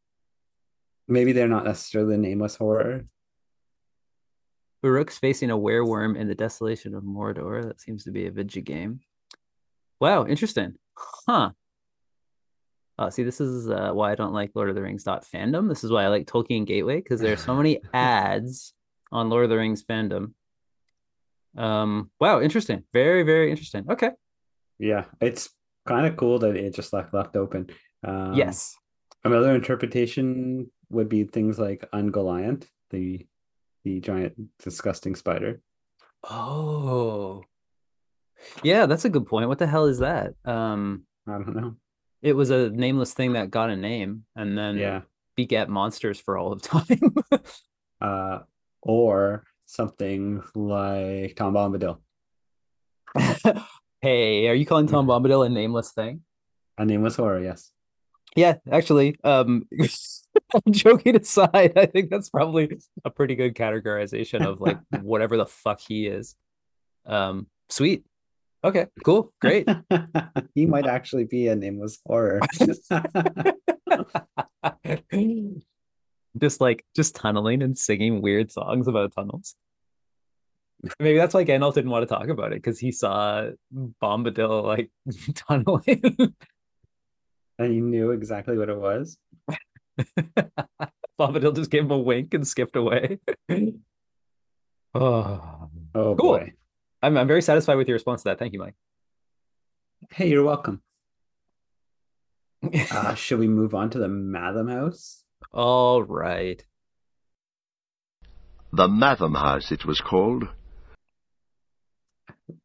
S4: Maybe they're not necessarily the nameless horror.
S3: Uruk's facing a wereworm in the desolation of Mordor. That seems to be a Vidya game. Wow. Interesting. Huh. Uh, see, this is uh, why I don't like Lord of the Rings fandom. This is why I like Tolkien Gateway because there are so many ads on Lord of the Rings fandom. Um. Wow. Interesting. Very, very interesting. Okay.
S4: Yeah, it's kind of cool that it just left left open. Um,
S3: yes.
S4: Another interpretation would be things like Ungoliant, the the giant disgusting spider.
S3: Oh. Yeah, that's a good point. What the hell is that? Um,
S4: I don't know.
S3: it was a nameless thing that got a name and then
S4: Yeah.
S3: begat monsters for all of time.
S4: Uh, or something like Tom Bombadil,
S3: hey, are you calling Tom Bombadil a nameless thing?
S4: a nameless horror. Yes.
S3: Yeah, actually, um, joking aside, I think that's probably a pretty good categorization of like whatever the fuck he is. Um, sweet. Okay, cool, great.
S4: he might actually be a nameless horror.
S3: Just like just tunneling and singing weird songs about tunnels. Maybe that's why Gandalf didn't want to talk about it because he saw Bombadil like tunneling.
S4: and he knew exactly what it was.
S3: Bombadil just gave him a wink and skipped away. oh,
S4: Oh
S3: Cool.
S4: boy.
S3: I'm I'm very satisfied with your response to that. Thank you, Mike.
S4: Hey, you're welcome. Uh, should we move on to the Mathom House?
S3: All right.
S6: The Mathom House, it was called.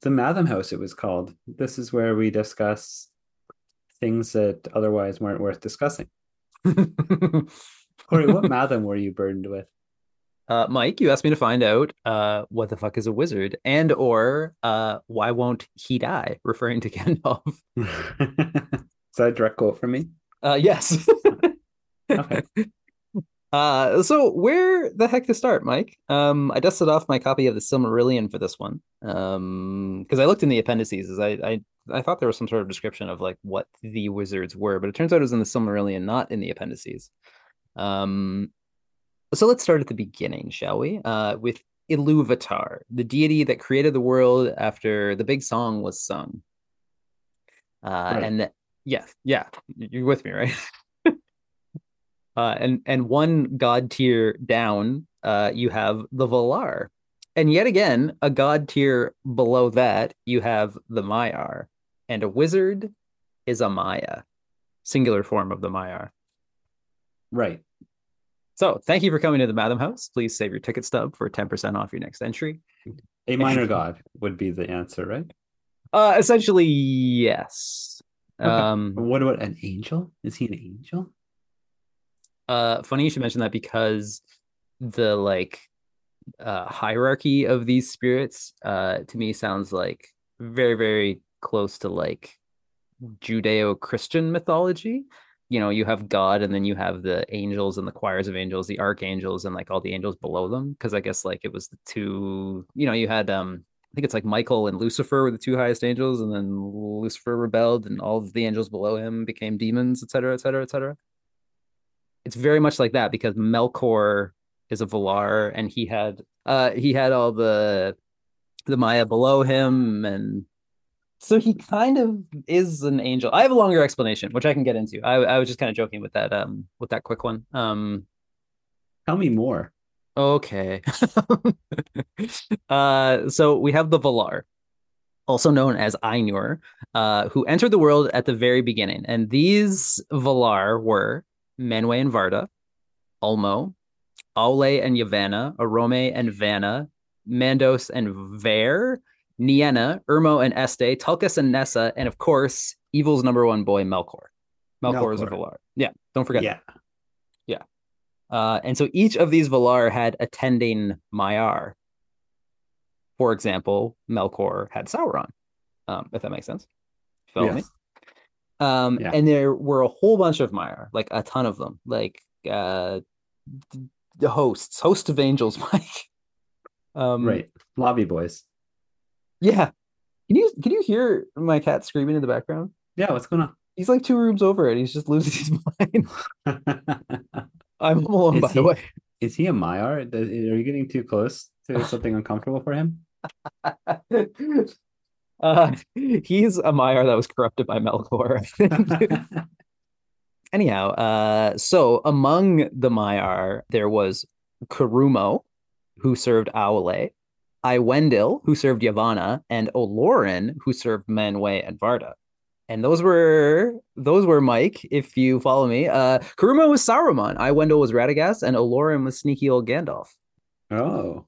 S4: The Mathom House, it was called. This is where we discuss things that otherwise weren't worth discussing. Corey, what Mathom were you burdened with?
S3: Uh, Mike, you asked me to find out uh, what the fuck is a wizard, and or uh, why won't he die? Referring to Gandalf.
S4: is that a direct quote from me?
S3: Uh, yes.
S4: Okay.
S3: Uh, so where the heck to start, Mike? Um, I dusted off my copy of the Silmarillion for this one. Um, because I looked in the appendices, as I, I I thought there was some sort of description of like what the wizards were, but it turns out it was in the Silmarillion, not in the appendices. Um, so let's start at the beginning, shall we? Uh, with Iluvatar, the deity that created the world after the big song was sung. Uh,
S4: Right.
S3: and yeah, yeah, you're with me, right? Uh, and and one god tier down, uh, you have the Valar, And yet again, a god tier below that, you have the Maiar, and a wizard is a Maia, singular form of the Maiar.
S4: Right.
S3: So thank you for coming to the Mathom House. Please save your ticket stub for 10% off your next entry.
S4: A minor god would be the answer, right?
S3: Uh essentially, yes.
S4: Okay.
S3: Um
S4: What about an angel? Is he an angel?
S3: Uh funny you should mention that because the like uh hierarchy of these spirits uh to me sounds like very very close to like judeo-christian mythology. You know you have god and then you have the angels and the choirs of angels the archangels and like all the angels below them. Because i guess like it was the two you know you had um i think it's like michael and lucifer were the two highest angels and then lucifer rebelled and all of the angels below him became demons etc etc etc it's very much like that because Melkor is a Valar and he had uh he had all the the Maia below him and so he kind of is an angel. I have a longer explanation which I can get into. I I was just kind of joking with that um with that quick one. Um
S4: Tell me more.
S3: okay. uh so we have the Valar also known as Ainur, uh, who entered the world at the very beginning. And these Valar were Manwë and Varda, Ulmo, Aule and Yavanna, Orome and Vana, Mandos and Vaire, Nienna, Irmo and Este, Tulkas and Nessa, and of course, Evil's number one boy, Melkor. Melkor, is a
S4: Melkor.
S3: Valar. Yeah, don't forget.
S4: Yeah.
S3: Uh, and so each of these Valar had attending Maiar. For example, Melkor had Sauron, um, if that makes sense. Follow me? Um,
S4: Yeah.
S3: and there were a whole bunch of Maiar, like a ton of them, like uh, the hosts, host of angels, Mike. Um,
S4: Right. Lobby boys.
S3: Yeah. Can you can you hear my cat screaming in the background?
S4: Yeah, what's going on?
S3: He's like two rooms over and he's just losing his mind. I'm alone,
S4: Is
S3: by the way.
S4: Is he a? Does- Are you getting too close to something uncomfortable for him?
S3: Uh, he's a Maiar that was corrupted by Melkor. Anyhow, uh, so among the Maiar, there was Curumo, who served Aule, Aiwendil, who served Yavanna, and Olorin, who served Manwë and Varda. And those were those were Mike, if you follow me. Uh Curumo was Saruman, Aiwendil was Radagast, and Olorin was sneaky old Gandalf.
S4: oh.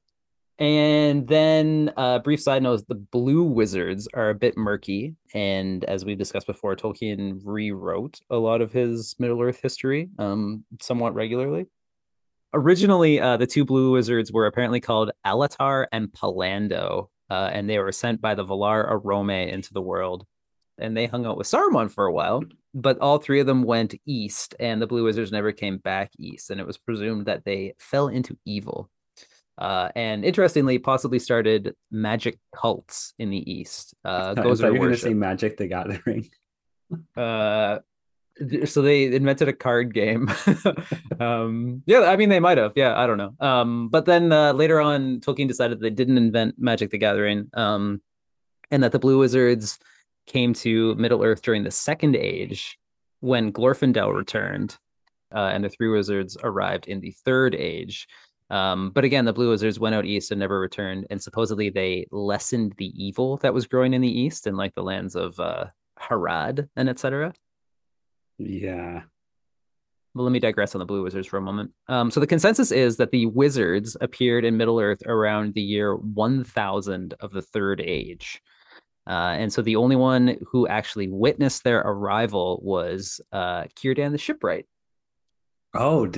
S3: And then, uh, brief side note: the Blue Wizards are a bit murky, and as we've discussed before, Tolkien rewrote a lot of his Middle Earth history, um, somewhat regularly. Originally, uh, the two Blue Wizards were apparently called Alatar and Pallando, uh, and they were sent by the Valar Orome into the world, and they hung out with Saruman for a while. But all three of them went east, and the Blue Wizards never came back east, and it was presumed that they fell into evil uh, and interestingly, possibly started magic cults in the East. Uh,
S4: I
S3: goes
S4: thought
S3: are
S4: you were going to say Magic the Gathering.
S3: Uh, so they invented a card game. um, yeah, I mean they might have. Yeah, I don't know. Um, but then uh, later on, Tolkien decided they didn't invent Magic the Gathering. Um, and that the Blue Wizards came to Middle Earth during the Second Age when Glorfindel returned, uh, and the Three Wizards arrived in the Third Age. Um, but again, the Blue Wizards went out east and never returned, and supposedly they lessened the evil that was growing in the east in like the lands of uh, Harad and etc.
S4: Yeah.
S3: Well, let me digress on the Blue Wizards for a moment. Um, so the consensus is that the wizards appeared in Middle Earth around the year 1000 of the Third Age. Uh, and so the only one who actually witnessed their arrival was uh, Círdan the Shipwright.
S4: Oh,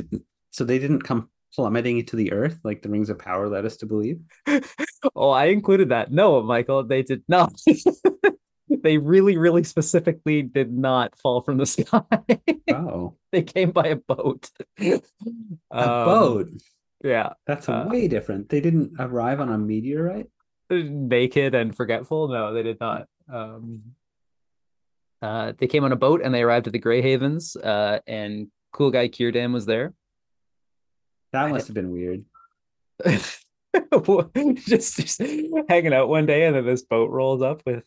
S4: so they didn't come plummeting into the earth like the rings of power led us to believe?
S3: oh, I included that. No, Michael, they did not. they really, really specifically did not fall from the sky.
S4: Oh,
S3: they came by a boat.
S4: a
S3: Um,
S4: boat.
S3: Yeah.
S4: That's
S3: uh,
S4: way different. They didn't arrive on a meteorite?
S3: naked and forgetful. No, they did not. Um, uh, they came on a boat and they arrived at the Grey Havens. Uh, and cool guy Círdan was there.
S4: That must have been weird.
S3: just, just hanging out one day, and then this boat rolls up with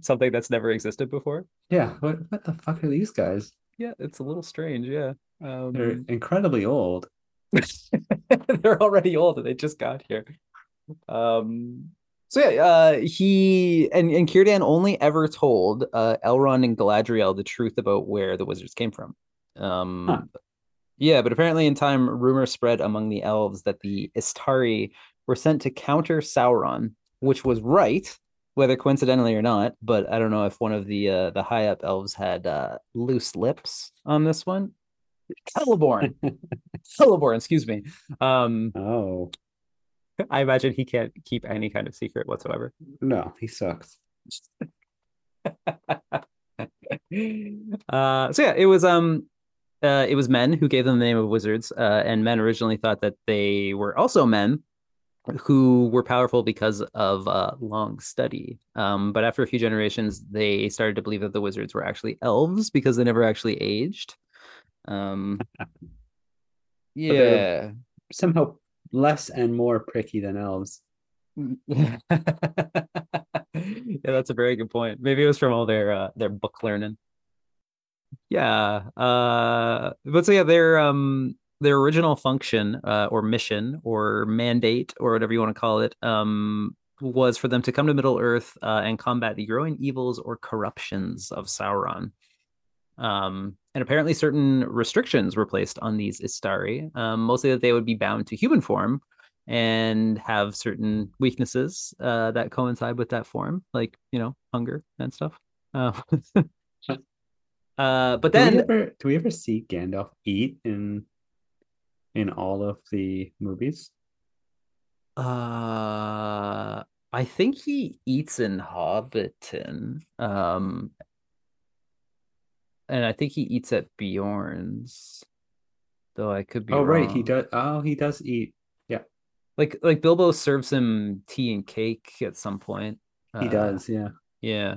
S3: something that's never existed before.
S4: Yeah, what what the fuck are these guys?
S3: Yeah, it's a little strange. Yeah,
S4: They're
S3: um,
S4: incredibly old.
S3: they're already old and they just got here. Um, so yeah, uh, he and and Círdan only ever told uh, Elrond and Galadriel the truth about where the wizards came from. Um,
S4: Huh.
S3: Yeah, but apparently in time, rumors spread among the elves that the Istari were sent to counter Sauron, which was right, whether coincidentally or not. But I don't know if one of the uh, the high up elves had uh, loose lips on this one. Celeborn, Celeborn, excuse me. Um,
S4: Oh
S3: I imagine he can't keep any kind of secret whatsoever.
S4: no, he sucks.
S3: uh, so yeah, it was um, uh, it was men who gave them the name of wizards, uh, and men originally thought that they were also men who were powerful because of uh, long study. Um, but after a few generations, they started to believe that the wizards were actually elves because they never actually aged. Um, yeah.
S4: Somehow less and more pricky than elves.
S3: yeah, that's a very good point. Maybe it was from all their uh, their book learning. Yeah. Uh but so yeah, their um their original function uh or mission or mandate or whatever you want to call it um was for them to come to Middle Earth uh, and combat the growing evils or corruptions of Sauron. Um, and apparently, certain restrictions were placed on these Istari, um, mostly that they would be bound to human form and have certain weaknesses uh, that coincide with that form, like you know, hunger and stuff. Uh, uh, but
S4: do we
S3: then,
S4: ever do we ever see Gandalf eat in in all of the movies?
S3: uh, I think he eats in Hobbiton, um, and I think he eats at Beorn's. Though I could be
S4: oh right, he does. Oh, he does eat.
S3: Yeah, like like Bilbo serves him tea and cake at some point.
S4: He
S3: Uh,
S4: does. Yeah.
S3: Yeah.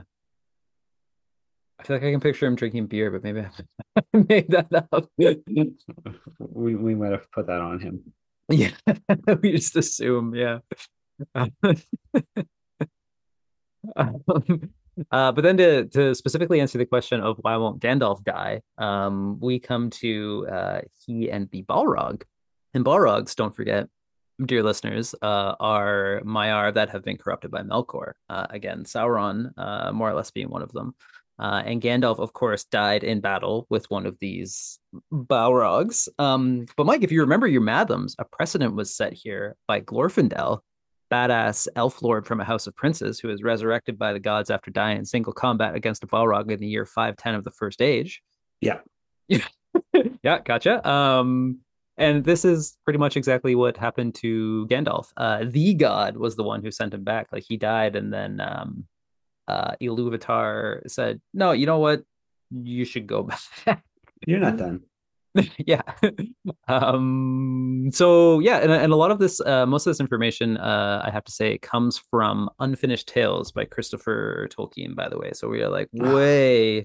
S3: I feel like I can picture him drinking beer, but maybe I made that up.
S4: We we might have put that on him.
S3: Yeah, we just assume, yeah. Um, uh, but then to to specifically answer the question of why won't Gandalf die, um, we come to uh, he and the Balrog. And Balrogs, don't forget, dear listeners, uh, are Maiar that have been corrupted by Melkor. Uh, again, Sauron, uh, more or less being one of them. Uh, and Gandalf, of course, died in battle with one of these Balrogs. Um, but Mike, if you remember your Mathoms, a precedent was set here by Glorfindel, badass elf lord from a house of princes who is resurrected by the gods after dying in single combat against a Balrog in the year 510 of the First Age.
S4: Yeah.
S3: yeah, gotcha. Um, and this is pretty much exactly what happened to Gandalf. Uh, the god was the one who sent him back. Like he died, and then um, uh, Iluvatar said, "No, you know what? You should go back."
S4: You're not done.
S3: yeah. um. So yeah, and, and a lot of this, uh, most of this information, uh, I have to say, comes from Unfinished Tales by Christopher Tolkien. By the way, so we are like way,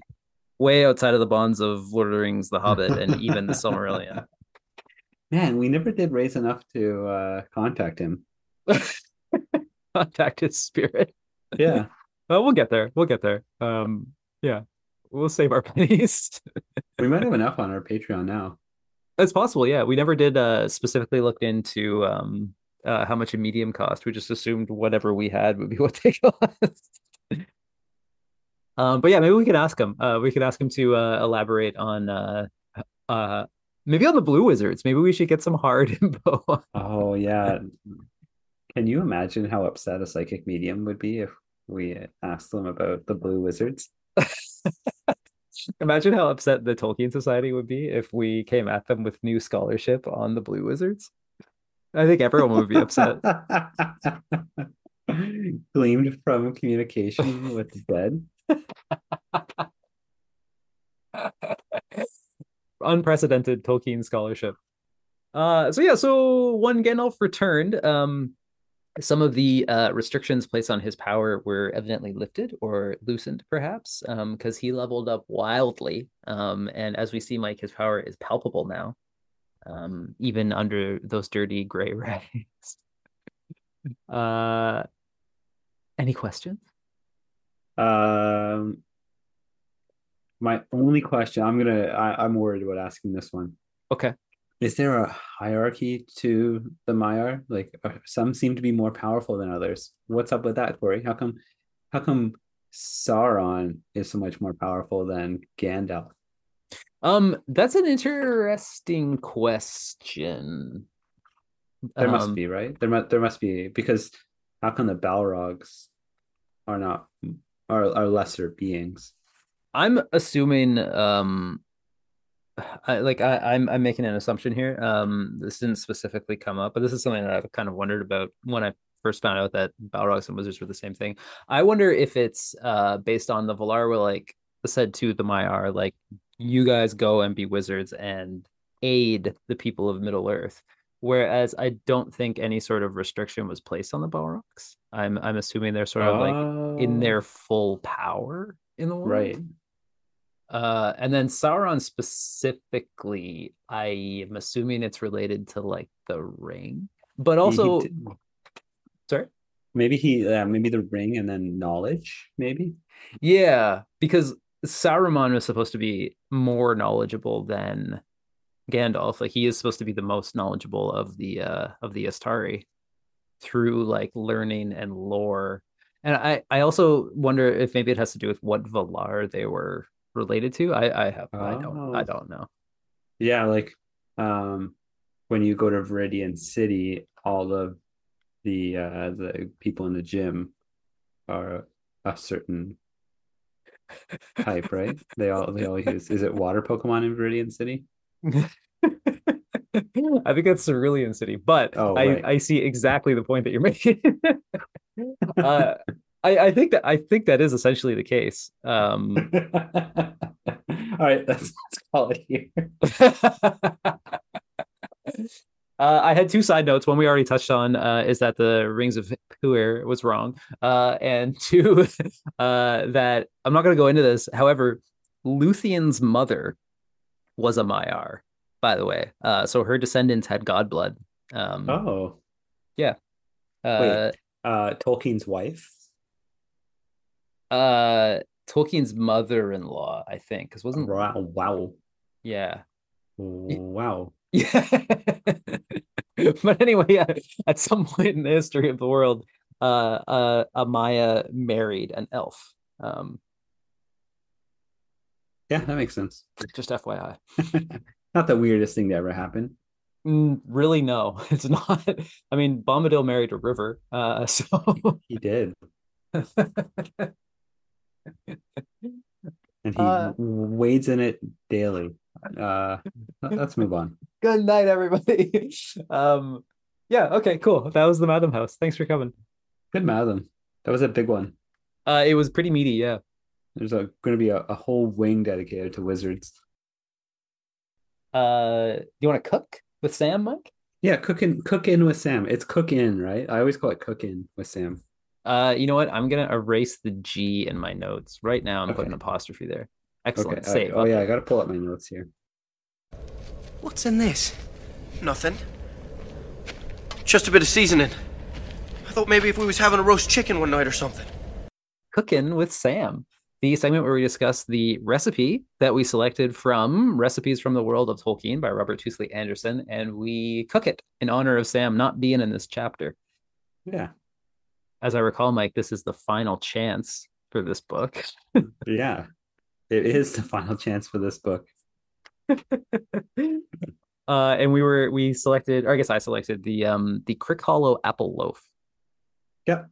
S3: way outside of the bonds of Lord of the Rings, The Hobbit, and even the Silmarillion.
S4: Man, we never did raise enough to uh contact him.
S3: Contact his spirit.
S4: Yeah.
S3: Well, we'll get there. We'll get there. Um. Yeah. We'll save our pennies.
S4: we might have enough on our Patreon now.
S3: It's possible, yeah. We never did uh specifically look into um uh how much a medium cost. We just assumed whatever we had would be what they cost. um, but yeah, maybe we could ask him. Uh, we could ask him to uh elaborate on uh uh maybe on the Blue Wizards. Maybe we should get some hard info.
S4: Oh yeah. Can you imagine how upset a psychic medium would be if we asked them about the blue wizards?
S3: Imagine how upset the Tolkien Society would be if we came at them with new scholarship on the Blue Wizards. I think everyone would be upset.
S4: Gleamed from communication with the dead.
S3: unprecedented Tolkien scholarship. Uh, so yeah, so when Gandalf returned, um, some of the uh, restrictions placed on his power were evidently lifted or loosened, perhaps, because he leveled up wildly. Um, and as we see, Mike, his power is palpable now, um, even under those dirty gray rags. uh, any questions?
S4: Um, my only question, I'm gonna, I, I'm worried about asking this one.
S3: Okay.
S4: Is there a hierarchy to the Maiar? Like uh, some seem to be more powerful than others. What's up with that, Corey? How come how come Sauron is so much more powerful than Gandalf?
S3: Um, that's an interesting question.
S4: There must
S3: Um,
S4: be, right? There must there must be because how come the Balrogs are not are are lesser beings?
S3: I'm assuming um I like I, I'm I'm making an assumption here. Um this didn't specifically come up, but this is something that I've kind of wondered about when I first found out that Balrogs and wizards were the same thing. I wonder if it's uh based on the Valar were like said to the Maiar, like you guys go and be wizards and aid the people of Middle Earth. Whereas I don't think any sort of restriction was placed on the Balrogs. I'm I'm assuming they're sort of like in
S4: Oh,
S3: their full power in the world.
S4: right.
S3: Uh, and then Sauron specifically, I am assuming it's related to like the ring, but also, sorry,
S4: maybe he yeah, maybe the ring and then knowledge, maybe.
S3: yeah, because Saruman was supposed to be more knowledgeable than Gandalf. Like he is supposed to be the most knowledgeable of the uh of the Istari through like learning and lore. And I I also wonder if maybe it has to do with what Valar they were related to. I I have I don't I
S4: Oh.
S3: don't know.
S4: Yeah, like um when you go to Viridian City, all of the uh the people in the gym are a certain type, right? They all they all use is it water Pokemon in Viridian City?
S3: I think that's Cerulean City, but
S4: Oh,
S3: I. I see exactly the point that you're making. uh, I, I think that I think that is essentially the case. Um,
S4: All right, let's, let's call it here.
S3: uh, I had two side notes. One we already touched on uh, is that the Rings of Power was wrong, uh, and two uh, that I'm not going to go into this. However, Luthien's mother was a Maiar, by the way. Uh, so her descendants had god blood. Um,
S4: Oh,
S3: uh,
S4: uh Tolkien's wife.
S3: Uh, Tolkien's mother-in-law, I think, because wasn't
S4: Wow, wow.
S3: yeah.
S4: Wow.
S3: Yeah. but anyway, yeah, at some point in the history of the world, uh, uh, a Maia married an elf. Um,
S4: Yeah, that makes sense.
S3: just FYI.
S4: Not the weirdest thing to ever happen.
S3: Mm, really, no, it's not. I mean, Bombadil married a river, uh, so
S4: He did. And he
S3: Uh,
S4: wades in it daily. Uh let's move on.
S3: good night, everybody. um, yeah, okay, cool. That was the Mathom House. Thanks for coming.
S4: Good Mathom. That was a big one.
S3: Uh, it was pretty meaty, yeah.
S4: There's a going to be a, a whole wing dedicated to wizards.
S3: Uh, do you want to cook with Sam, Mike?
S4: Yeah, cook in cook in with Sam. It's cook in, right? I always call it cook in with Sam.
S3: Uh, you know what? I'm gonna erase the G in my notes right now. I'm putting an apostrophe there. Excellent.
S4: all
S3: Save.
S4: right. Oh yeah, I got to pull up my notes here.
S7: What's in this? Nothing. Just a bit of seasoning. I thought maybe if we was having a roast chicken one night or something.
S3: Cooking with Sam, the segment where we discuss the recipe that we selected from Recipes from the World of Tolkien by Robert Tuesley Anderson, and we cook it in honor of Sam not being in this chapter.
S4: Yeah.
S3: As I recall, Mike, this is the final chance for this book.
S4: Yeah. It is the final chance for this book.
S3: uh, and we were we selected, or I guess I selected the um the Crickhollow apple loaf.
S4: Yep.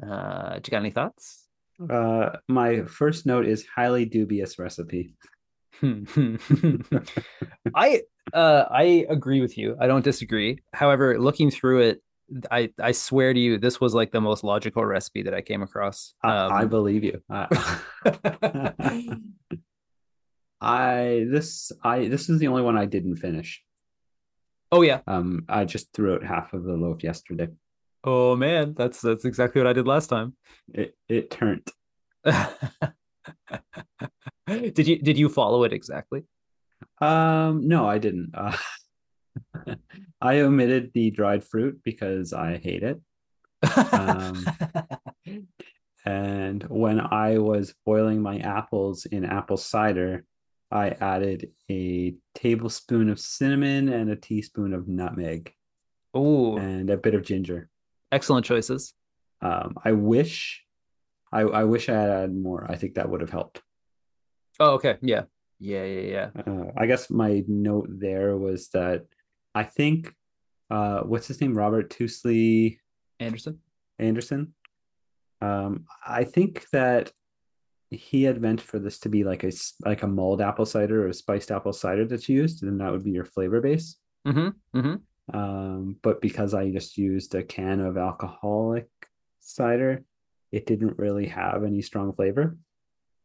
S3: Uh, do you got any thoughts?
S4: Uh my first note is highly dubious recipe.
S3: I uh I agree with you. I don't disagree. However, looking through it, I I swear to you, this was like the most logical recipe that I came across.
S4: I, I
S3: Um,
S4: believe you. I, I this I this is the only one I didn't finish.
S3: oh yeah.
S4: Um I just threw out half of the loaf yesterday.
S3: Oh man, that's that's exactly what I did last time.
S4: It it turned.
S3: did you did you follow it exactly?
S4: Um no, I didn't. Uh, I omitted the dried fruit because I hate it. Um, And when I was boiling my apples in apple cider, I added a tablespoon of cinnamon and a teaspoon of nutmeg
S3: Oh,
S4: and a bit of ginger.
S3: excellent choices.
S4: Um, I wish, I, I wish I had added more. I think that would have helped.
S3: Oh, okay. Yeah. Yeah, yeah, yeah.
S4: Uh, I guess my note there was that I think, uh, what's his name? Robert Tuesley
S3: Anderson.
S4: Anderson. Um, I think that he had meant for this to be like a like a mulled apple cider or a spiced apple cider that's used, and that would be your flavor base.
S3: Mm-hmm. Mm-hmm.
S4: Um, but because I just used a can of alcoholic cider, it didn't really have any strong flavor.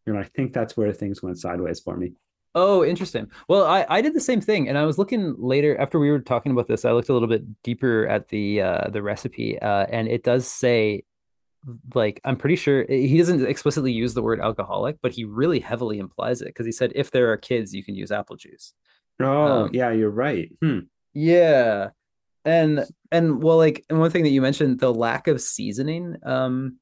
S4: And I think that's where things went sideways for me.
S3: Oh, interesting. Well, I, I did the same thing, and I was looking later after we were talking about this. I looked a little bit deeper at the uh, the recipe, uh, and it does say, like, I'm pretty sure he doesn't explicitly use the word alcoholic, but he really heavily implies it because he said if there are kids, you can use apple juice.
S4: Oh,
S3: Um,
S4: yeah, you're right. Hmm.
S3: Yeah. And and well, like, and one thing that you mentioned, the lack of seasoning um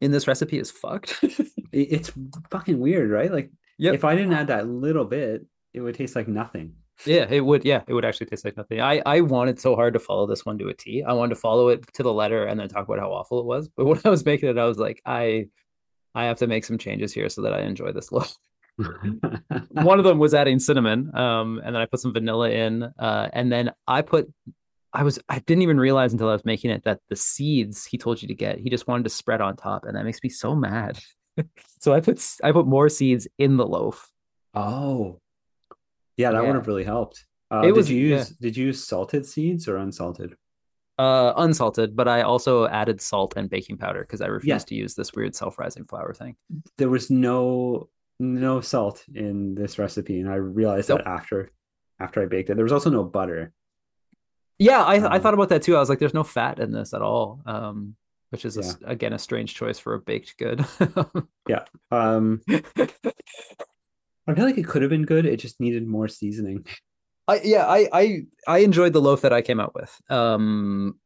S3: in this recipe is fucked.
S4: It's fucking weird, right? Like,
S3: Yep.
S4: if I didn't add that little bit, it would taste like nothing.
S3: Yeah, it would. Yeah, it would actually taste like nothing. I I wanted so hard to follow this one to a T. I wanted to follow it to the letter and then talk about how awful it was. But when I was making it, I was like, I I have to make some changes here so that I enjoy this loaf. One of them was adding cinnamon, um, and then I put some vanilla in, uh, and then I put. I was I didn't even realize until I was making it that the seeds he told you to get, he just wanted to spread on top, and that makes me so mad. so I put I put more seeds in the loaf.
S4: Oh, yeah, that would have really helped. Uh,
S3: It
S4: did
S3: was-
S4: you
S3: yeah.
S4: use did you use salted seeds or unsalted?
S3: Uh, unsalted, but I also added salt and baking powder because I refused to use this weird self-rising flour thing.
S4: There was no no salt in this recipe, and I realized
S3: Nope.
S4: that after after I baked it. There was also no butter.
S3: Yeah, I I
S4: Um,
S3: thought about that too. I was like, there's no fat in this at all. Um, which is a s again a strange choice for a baked good. Yeah.
S4: Um, I feel like it could have been good. It just needed more seasoning.
S3: I yeah, I I I enjoyed the loaf that I came out with. Um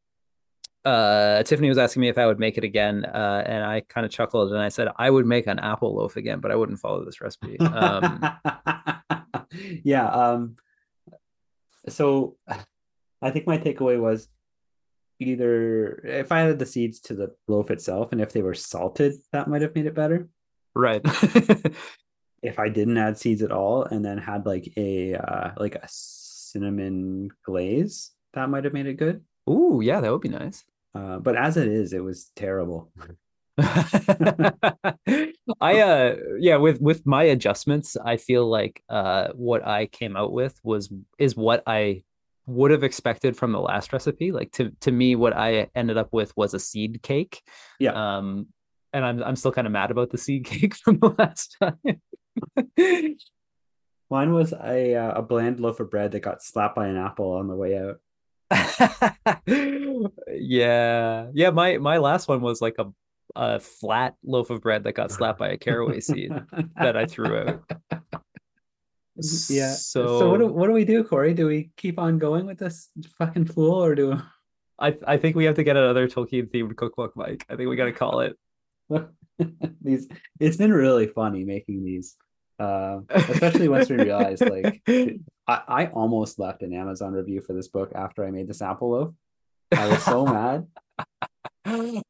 S3: uh Tiffany was asking me if I would make it again, uh, and I kind of chuckled and I said I would make an apple loaf again, but I wouldn't follow this recipe. Um
S4: yeah. Um, so I think my takeaway was either if I added the seeds to the loaf itself, and if they were salted, that might have made it better.
S3: right.
S4: If I didn't add seeds at all, and then had like a uh, like a cinnamon glaze, that might have made it good.
S3: Ooh, yeah, that would be nice.
S4: Uh, but as it is, it was terrible.
S3: I uh yeah with with my adjustments I feel like uh what I came out with was is what I would have expected from the last recipe like to to me what I ended up with was a seed cake
S4: Yeah.
S3: um and I'm I'm still kind of mad about the seed cake from the last time
S4: Mine was a uh, a bland loaf of bread that got slapped by an apple on the way out.
S3: yeah yeah my my last one was like a a flat loaf of bread that got slapped by a caraway seed that I threw out
S4: Yeah.
S3: So,
S4: So, what do what do we do, Corey? Do we keep on going with this fucking fool, or do
S3: I I think we have to get another Tolkien themed cookbook, Mike. I think we got to call it.
S4: these? It's been really funny making these, uh, especially once we realized like I, I almost left an Amazon review for this book after I made this apple loaf. I was so mad.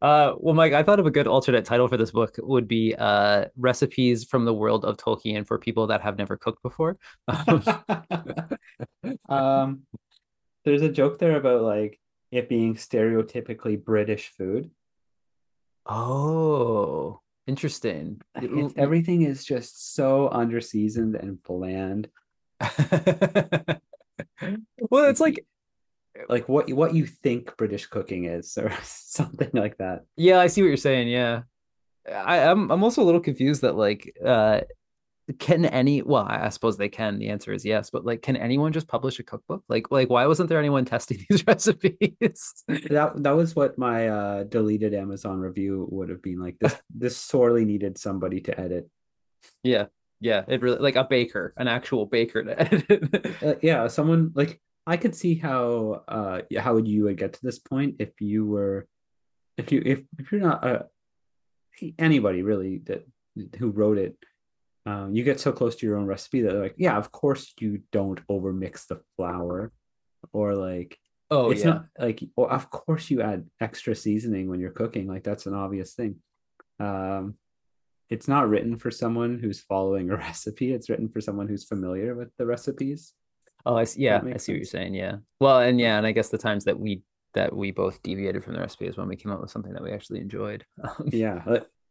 S3: Uh, well, Mike, I thought of a good alternate title for this book would be uh, recipes from the world of Tolkien for people that have never cooked before.
S4: um, there's a joke there about like it being stereotypically British food.
S3: oh, interesting.
S4: It's, everything is just so underseasoned and bland.
S3: well, it's like
S4: Like what what you think British cooking is, or something like that.
S3: Yeah, I see what you're saying. Yeah. I, I'm I'm also a little confused that like uh can any well I I suppose they can the answer is yes but like can anyone just publish a cookbook like like why wasn't there anyone testing these recipes
S4: That that was what my uh, deleted Amazon review would have been like. This this sorely needed somebody to edit.
S3: yeah yeah it really like a baker an actual baker to edit.
S4: Uh, yeah, someone like I could see how uh how you would get to this point if you were if you if, if you're not uh anybody really that who wrote it um, you get so close to your own recipe that like, yeah, of course you don't overmix the flour, or like
S3: Oh
S4: it's
S3: yeah.
S4: not like well, of course you add extra seasoning when you're cooking like that's an obvious thing um it's not written for someone who's following a recipe it's written for someone who's familiar with the recipes
S3: Oh, I see. Yeah, I see what you're saying. Yeah. Well, and yeah, and I guess the times that we that we both deviated from the recipe is when we came up with something that we actually enjoyed. Um,
S4: yeah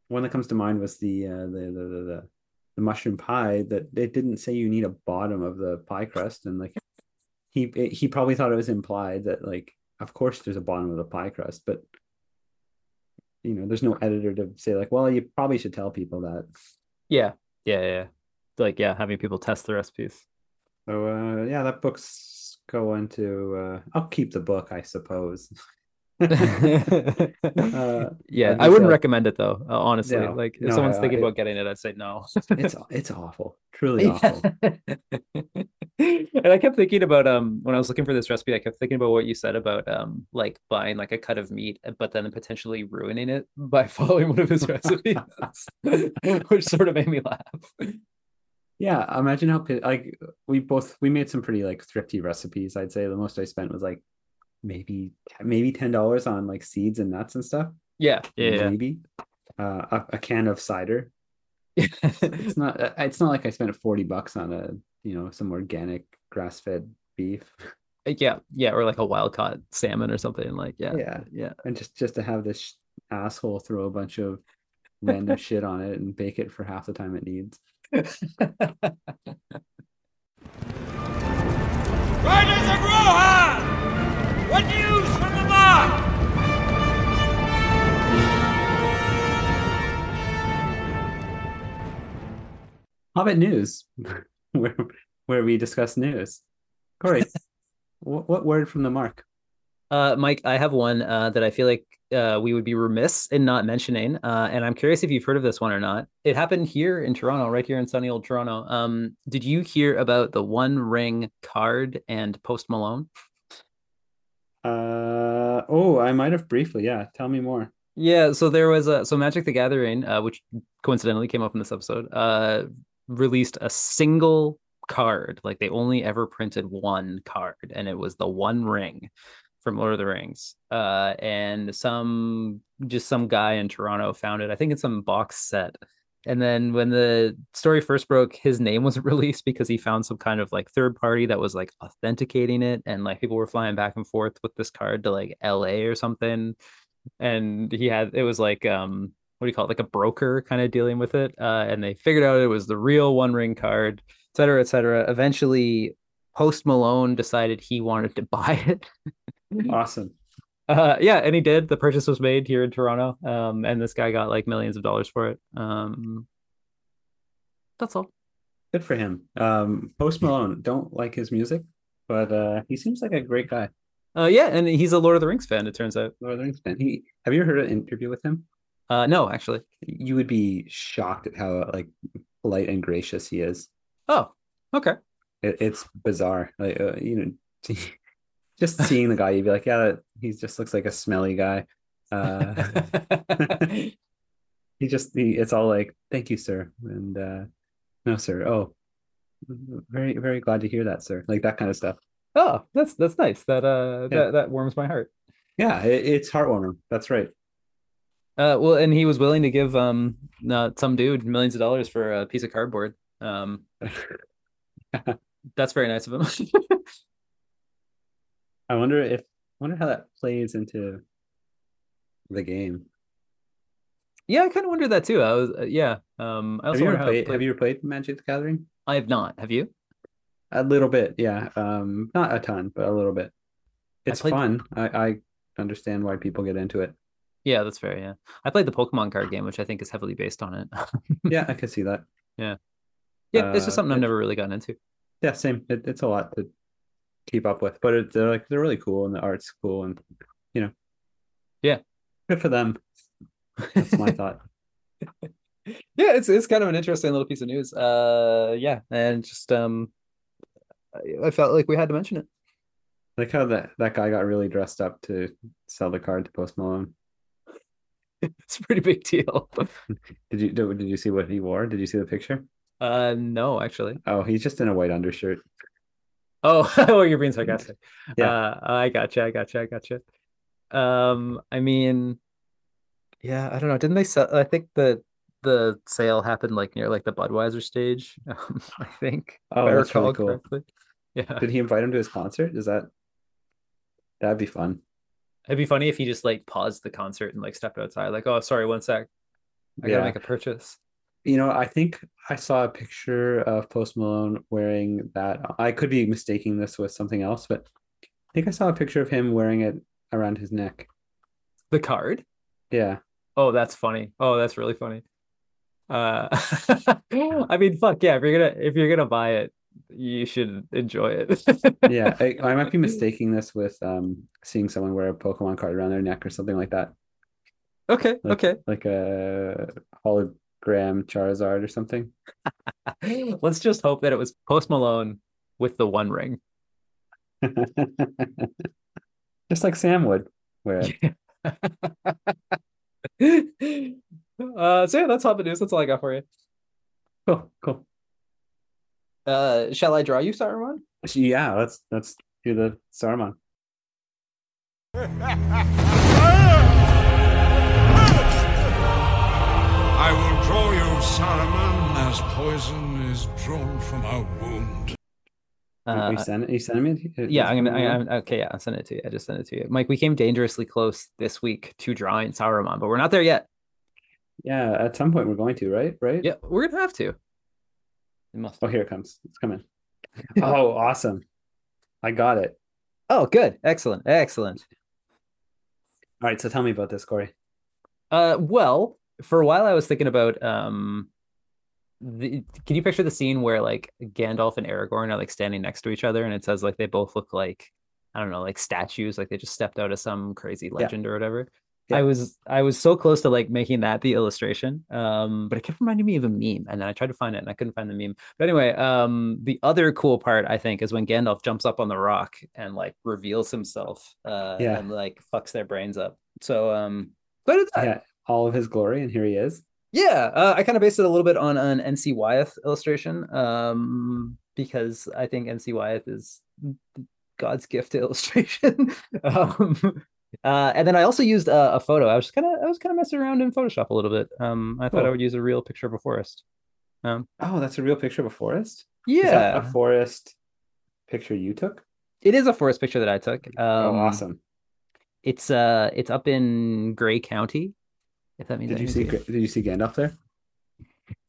S4: one that comes to mind was the uh the the the, the, the mushroom pie that it didn't say you need a bottom of the pie crust and like he it, he probably thought it was implied that like of course there's a bottom of the pie crust but you know there's no editor to say like well you probably should tell people that
S3: yeah, yeah, yeah. Like yeah, having people test the recipes.
S4: So uh yeah, that book's going to uh I'll keep the book, I suppose. Uh,
S3: yeah, I wouldn't recommend it though. uh, honestly,
S4: No,
S3: like if
S4: no,
S3: someone's thinking about getting it, I'd say no.
S4: it's it's awful. Truly awful.
S3: and I kept thinking about um when I was looking for this recipe, I kept thinking about what you said about um like buying like a cut of meat, but then potentially ruining it by following one of his recipes, which sort of made me laugh.
S4: Yeah, imagine how like we both we made some pretty like thrifty recipes. I'd say the most I spent was like maybe maybe ten dollars on like seeds and nuts and stuff.
S3: Yeah, yeah,
S4: Maybe uh, a, a can of cider.
S3: yeah.
S4: It's not uh, it's not like I spent forty bucks on a you know some organic grass fed beef.
S3: yeah, yeah, or like a wild caught salmon or something. Like yeah,
S4: Yeah.
S3: yeah.
S4: and just just to have this asshole throw a bunch of random shit on it and bake it for half the time it needs.
S5: Riders of Rohan! What news from the mark?
S4: Hobbit News, where where we discuss news. Corey, what, what word from the mark?
S3: Uh, Mike, I have one uh, that I feel like uh, we would be remiss in not mentioning, uh, and I'm curious if you've heard of this one or not. It happened here in Toronto, right here in sunny old Toronto. Um, did you hear about the One Ring card and Post Malone?
S4: Uh oh, I might have briefly. Yeah, tell me more.
S3: Yeah, so there was a so Magic the Gathering, uh, which coincidentally came up in this episode, uh, released a single card. Like they only ever printed one card, and it was the One Ring from Lord of the Rings. Uh, and some just some guy in Toronto found it. I think it's some box set. And then when the story first broke, his name wasn't released because he found some kind of like third party that was like authenticating it, and like people were flying back and forth with this card to like LA or something and he had it was like um what do you call it like a broker kind of dealing with it uh and they figured out it was the real one ring card et cetera et cetera eventually post malone decided he wanted to buy it
S4: Awesome.
S3: uh yeah and he did the purchase was made here in toronto um and this guy got like millions of dollars for it um that's all
S4: Good for him. Um, Post Malone, don't like his music, but uh, he seems like a great guy.
S3: uh yeah and he's a lord of the rings fan it turns out
S4: Lord of the Rings fan. He have you ever heard an interview with him?
S3: uh no actually
S4: You would be shocked at how like polite and gracious he is.
S3: oh okay
S4: It, it's bizarre. Like uh, you know, just seeing the guy, you'd be like, yeah, that, he just looks like a smelly guy. Uh, he just he, it's all like, thank you, sir, and uh, no, sir. Oh, very very glad to hear that, sir. Like that kind of stuff.
S3: oh that's that's nice that uh
S4: Yeah.
S3: that that warms my heart
S4: Yeah, it, it's heartwarming. That's right.
S3: Uh, well, and he was willing to give um uh, some dude millions of dollars for a piece of cardboard. Um, that's very nice of him.
S4: I wonder if I wonder how that plays into the game.
S3: yeah, I kind of wondered that too. I was uh, yeah. Um, I
S4: Have you ever
S3: how
S4: played? Have you ever played Magic the Gathering?
S3: I have not. Have you?
S4: A little bit, yeah. Um, not a ton, but a little bit. It's
S3: played-
S4: fun. I, I understand why people get into it.
S3: Yeah, that's fair. Yeah, I played the Pokemon card game, which I think is heavily based on it.
S4: Yeah, I can see that.
S3: yeah, Yeah, it's
S4: Uh,
S3: just something I've never really gotten into.
S4: Yeah, same. It, it's a lot to keep up with, but it, they're like they're really cool, and the art's cool, and you know,
S3: Yeah.
S4: good for them. That's my thought.
S3: yeah, it's it's kind of an interesting little piece of news. Uh, yeah, and just um, I, felt like we had to mention it.
S4: Like how that that guy got really dressed up to sell the card to Post Malone.
S3: It's a pretty big deal.
S4: Did you did, did you see what he wore? Did you see the picture?
S3: Uh, no, actually.
S4: Oh, he's just in a white undershirt.
S3: Oh, oh, you're being sarcastic.
S4: Yeah.
S3: Uh, I gotcha. I gotcha. I gotcha. Um, I mean, yeah, I don't know. Didn't they sell? I think the the sale happened like near like the Budweiser stage. Um, I think.
S4: Oh,
S3: I
S4: that's really cool.
S3: correctly. Yeah,
S4: Did he invite him to his concert? Is that that'd be fun?
S3: it'd be funny if he just like paused the concert and like stepped outside, like, oh, sorry, one sec, I gotta make a purchase.
S4: You know, I think I saw a picture of Post Malone wearing that. I could be mistaking this with something else, but I think I saw a picture of him wearing it around his neck.
S3: The card.
S4: Yeah.
S3: Oh, that's funny. Oh, that's really funny. Uh, I mean, fuck yeah. If you're gonna if you're gonna buy it, you should enjoy it.
S4: Yeah. I, I might be mistaking this with um seeing someone wear a Pokemon card around their neck or something like that.
S3: Okay.
S4: Like,
S3: Okay.
S4: Like a hologram Charizard or something.
S3: Let's just hope that it was Post Malone with the One Ring.
S4: Just like Sam would wear it.
S3: uh, so yeah, that's Hobbit news. That's all I got for you.
S4: Cool, cool.
S3: Uh, shall I draw you, Saruman?
S4: Yeah, let's let's do the Saruman.
S1: Saruman, as poison is drawn from a wound.
S3: Uh,
S4: you send it. You send me. it?
S3: yeah, I'm gonna. I, I'm, okay, yeah, I'll send it to you. I just sent it to you, Mike. We came dangerously close this week to drawing Saruman, but we're not there yet.
S4: Yeah, at some point we're going to, right? Right?
S3: Yeah, we're gonna have to. It must.
S4: Oh, here it comes. It's coming. oh, awesome. I got it.
S3: Oh, good, excellent, excellent.
S4: All right, so tell me about this, Corey.
S3: Uh, well, for a while I was thinking about um, the, can you picture the scene where like Gandalf and Aragorn are like standing next to each other, and it says like they both look like I don't know, like statues, like they just stepped out of some crazy legend or whatever.
S4: Yeah.
S3: I was I was so close to like making that the illustration, um, but it kept reminding me of a meme, and then I tried to find it and I couldn't find the meme. But anyway, um, the other cool part I think is when Gandalf jumps up on the rock and like reveals himself, uh,
S4: Yeah.
S3: and like fucks their brains up. So um, so I did that.
S4: Yeah, all of his glory, and here he is.
S3: Yeah, uh, I kind of based it a little bit on an NC Wyeth illustration, um, because I think NC Wyeth is God's gift to illustration. um, uh, and then I also used a, a photo. I was kind of I was kind of messing around in Photoshop a little bit. Um, I thought I would use a real picture of a forest. Um,
S4: Oh, that's a real picture of a forest. Is that
S3: yeah,
S4: a forest picture you took.
S3: it is a forest picture that I took. Um,
S4: oh, awesome.
S3: It's uh, it's up in Grey County. If that means
S4: Did you see? Did you see Gandalf there?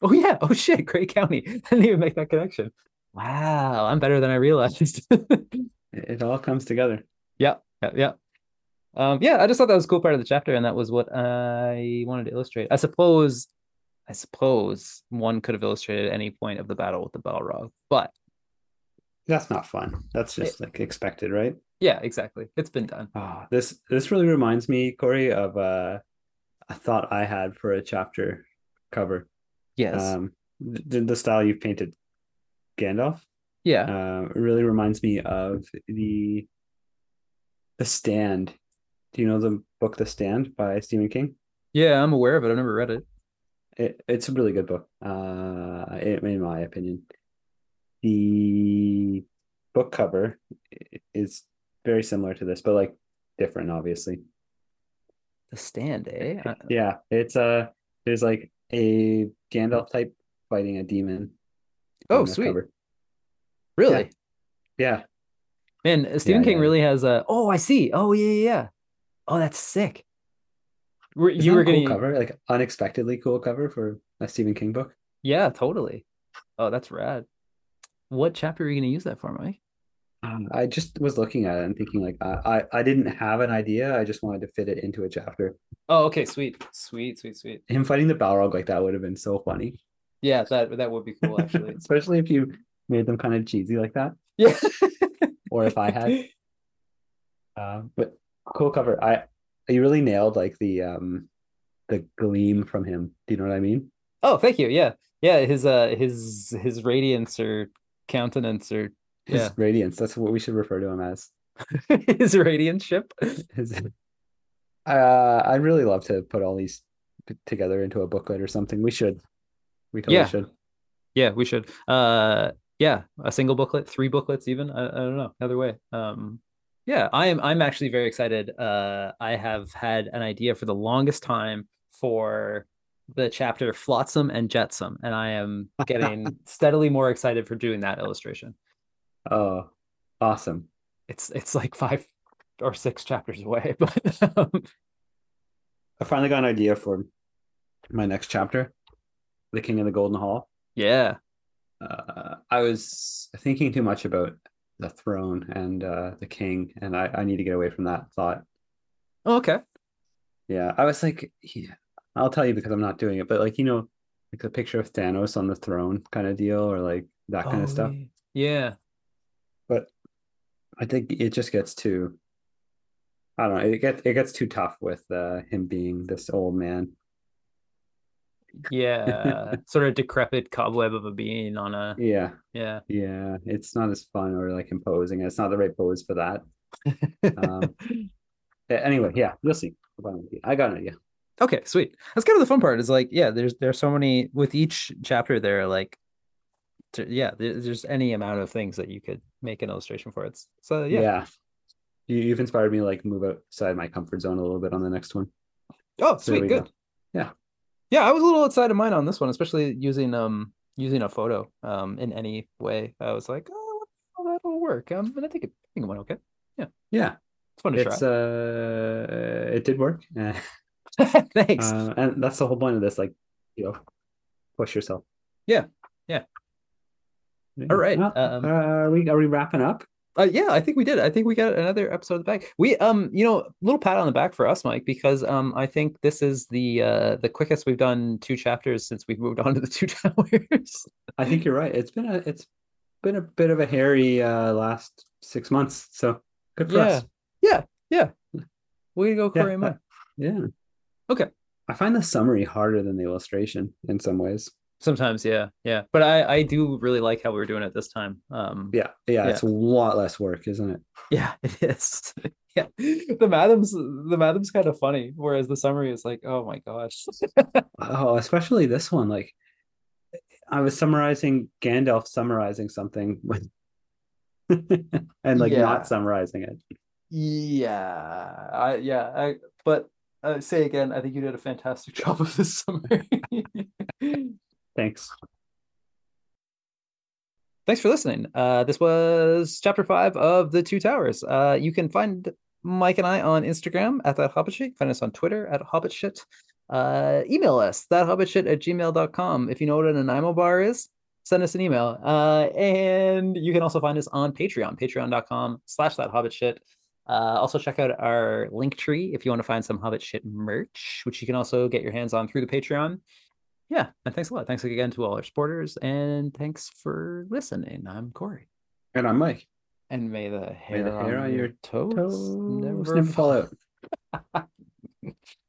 S3: Oh yeah. Oh shit. Grey County. I didn't even make that connection. Wow, I'm better than I realized.
S4: It, it all comes together.
S3: Yeah, yeah, yeah. Um, yeah, I just thought that was a cool part of the chapter, and that was what I wanted to illustrate. I suppose, I suppose one could have illustrated any point of the battle with the Balrog, but
S4: That's not fun. That's just like expected, right?
S3: yeah, exactly. It's been done.
S4: Oh, this this really reminds me, Corey, of uh, a thought I had for a chapter cover.
S3: Yes.
S4: Um, the, the style you've painted Gandalf
S3: yeah.
S4: uh, really reminds me of the the Stand. Do you know the book The Stand by Stephen King?
S3: yeah, I'm aware of it. I've never read it.
S4: It, it's a really good book, uh, in, in my opinion. The book cover is very similar to this, but like different, obviously.
S3: The Stand, eh?
S4: Yeah, it's uh there's like a Gandalf type fighting a demon.
S3: Oh, sweet.
S4: cover.
S3: really?
S4: Yeah,
S3: Man, Stephen King
S4: yeah.
S3: really has a. Oh, I see. Oh, yeah, yeah, yeah. Oh, that's sick. Were,
S4: Isn't
S3: you were
S4: a cool
S3: getting
S4: cover, like unexpectedly cool cover for a Stephen King book.
S3: Yeah, totally. Oh, that's rad. What chapter are you going to use that for, Mike?
S4: Um, I just was looking at it and thinking like I, I I didn't have an idea. I just wanted to fit it into a chapter.
S3: Oh, okay, sweet, sweet, sweet, sweet.
S4: Him fighting the Balrog like that would have been so funny,
S3: Yeah, that that would be cool, actually.
S4: especially if you made them kind of cheesy like that,
S3: yeah.
S4: or if I had. Um, but cool cover. I you really nailed like the um the gleam from him. Do you know what I mean?
S3: Oh, thank you. Yeah, yeah. His uh, his his radiance or countenance or
S4: His
S3: yeah,
S4: radiance. That's what we should refer to him as.
S3: his radiance ship.
S4: His, uh, I'd really love to put all these together into a booklet or something. We should. We totally
S3: Yeah.
S4: should.
S3: Yeah, we should. Uh, yeah, a single booklet, three booklets, even. I, I don't know. Either way. Um, yeah, I am. I'm actually very excited. Uh, I have had an idea for the longest time for the chapter Flotsam and Jetsam, and I am getting steadily more excited for doing that illustration.
S4: Oh, awesome.
S3: It's it's like five or six chapters away, but um,
S4: I finally got an idea for my next chapter, The King of the Golden Hall.
S3: yeah,
S4: Uh, I was thinking too much about the throne and uh, the king, and I, I need to get away from that thought.
S3: oh, okay.
S4: Yeah, I was like, yeah, I'll tell you because I'm not doing it, but like, you know, like a picture of Thanos on the throne kind of deal, or like that kind
S3: Oh,
S4: of stuff.
S3: Yeah,
S4: I think it just gets too, I don't know, it gets it gets too tough with uh, him being this old man.
S3: yeah, sort of decrepit cobweb of a being on a
S4: Yeah,
S3: yeah.
S4: yeah, it's not as fun or like imposing. It's not the right pose for that. Um, Anyway, yeah, we'll see. I got an idea. I got an idea.
S3: Okay, sweet. That's kind of the fun part. Is like, yeah, there's there's so many with each chapter. There, are like, to, yeah, there- there's any amount of things that you could make an illustration for. it. so yeah.
S4: Yeah. You, you've inspired me to like move outside my comfort zone a little bit on the next one.
S3: Oh,
S4: So
S3: sweet,
S4: we
S3: good.
S4: go. Yeah.
S3: yeah. I was a little outside of mine on this one, especially using um using a photo um in any way. I was like, oh, that'll work. Um, and I think it, I think it went okay.
S4: Yeah. Yeah.
S3: It's fun to
S4: It's uh it did work. Uh.
S3: Thanks.
S4: uh, and that's the whole point of this, like, you know, push yourself.
S3: Yeah, yeah. All right,
S4: Well,
S3: um,
S4: uh, are we are we wrapping up?
S3: Uh, yeah, I think we did. I think we got another episode of the back. We um, you know, little pat on the back for us, Mike, because um, I think this is the uh the quickest we've done two chapters since we've moved on to the two towers.
S4: I think you're right. It's been a it's been a bit of a hairy uh last six months. So good for
S3: Yeah.
S4: us.
S3: yeah, yeah. We to go,
S4: Yeah,
S3: Corey and Mike.
S4: Yeah.
S3: Okay.
S4: I find the summary harder than the illustration in some ways.
S3: Sometimes, yeah, yeah. But I I do really like how we were doing it this time. Um,
S4: Yeah, yeah,
S3: Yeah.
S4: it's a lot less work, isn't it?
S3: yeah, it is. yeah, the Mathom's the Mathom's kind of funny, whereas the summary is like, oh my gosh.
S4: Oh, especially this one. Like, I was summarizing Gandalf summarizing something with, and like
S3: Yeah.
S4: not summarizing it.
S3: Yeah, I yeah, I but uh, say again, I think you did a fantastic job of this summary.
S4: Thanks.
S3: Thanks for listening. Uh, this was chapter five of the Two Towers. Uh, you can find Mike and I on Instagram at that Hobbit shit. Find us on Twitter at Hobbit shit. Uh, email us that Hobbit shit at gmail.com. If you know what an Nanaimo bar is, send us an email. Uh, and you can also find us on Patreon, patreon.com slash that Hobbit shit. Uh, also check out our link tree if you want to find some Hobbit shit merch, which you can also get your hands on through the Patreon. Yeah, and thanks a lot. Thanks again to all our supporters, and thanks for listening. I'm Corey,
S4: And I'm Mike.
S3: and may the hair,
S4: the hair
S3: on,
S4: on
S3: your
S4: your
S3: toes,
S4: Toes
S3: never,
S4: never fall out.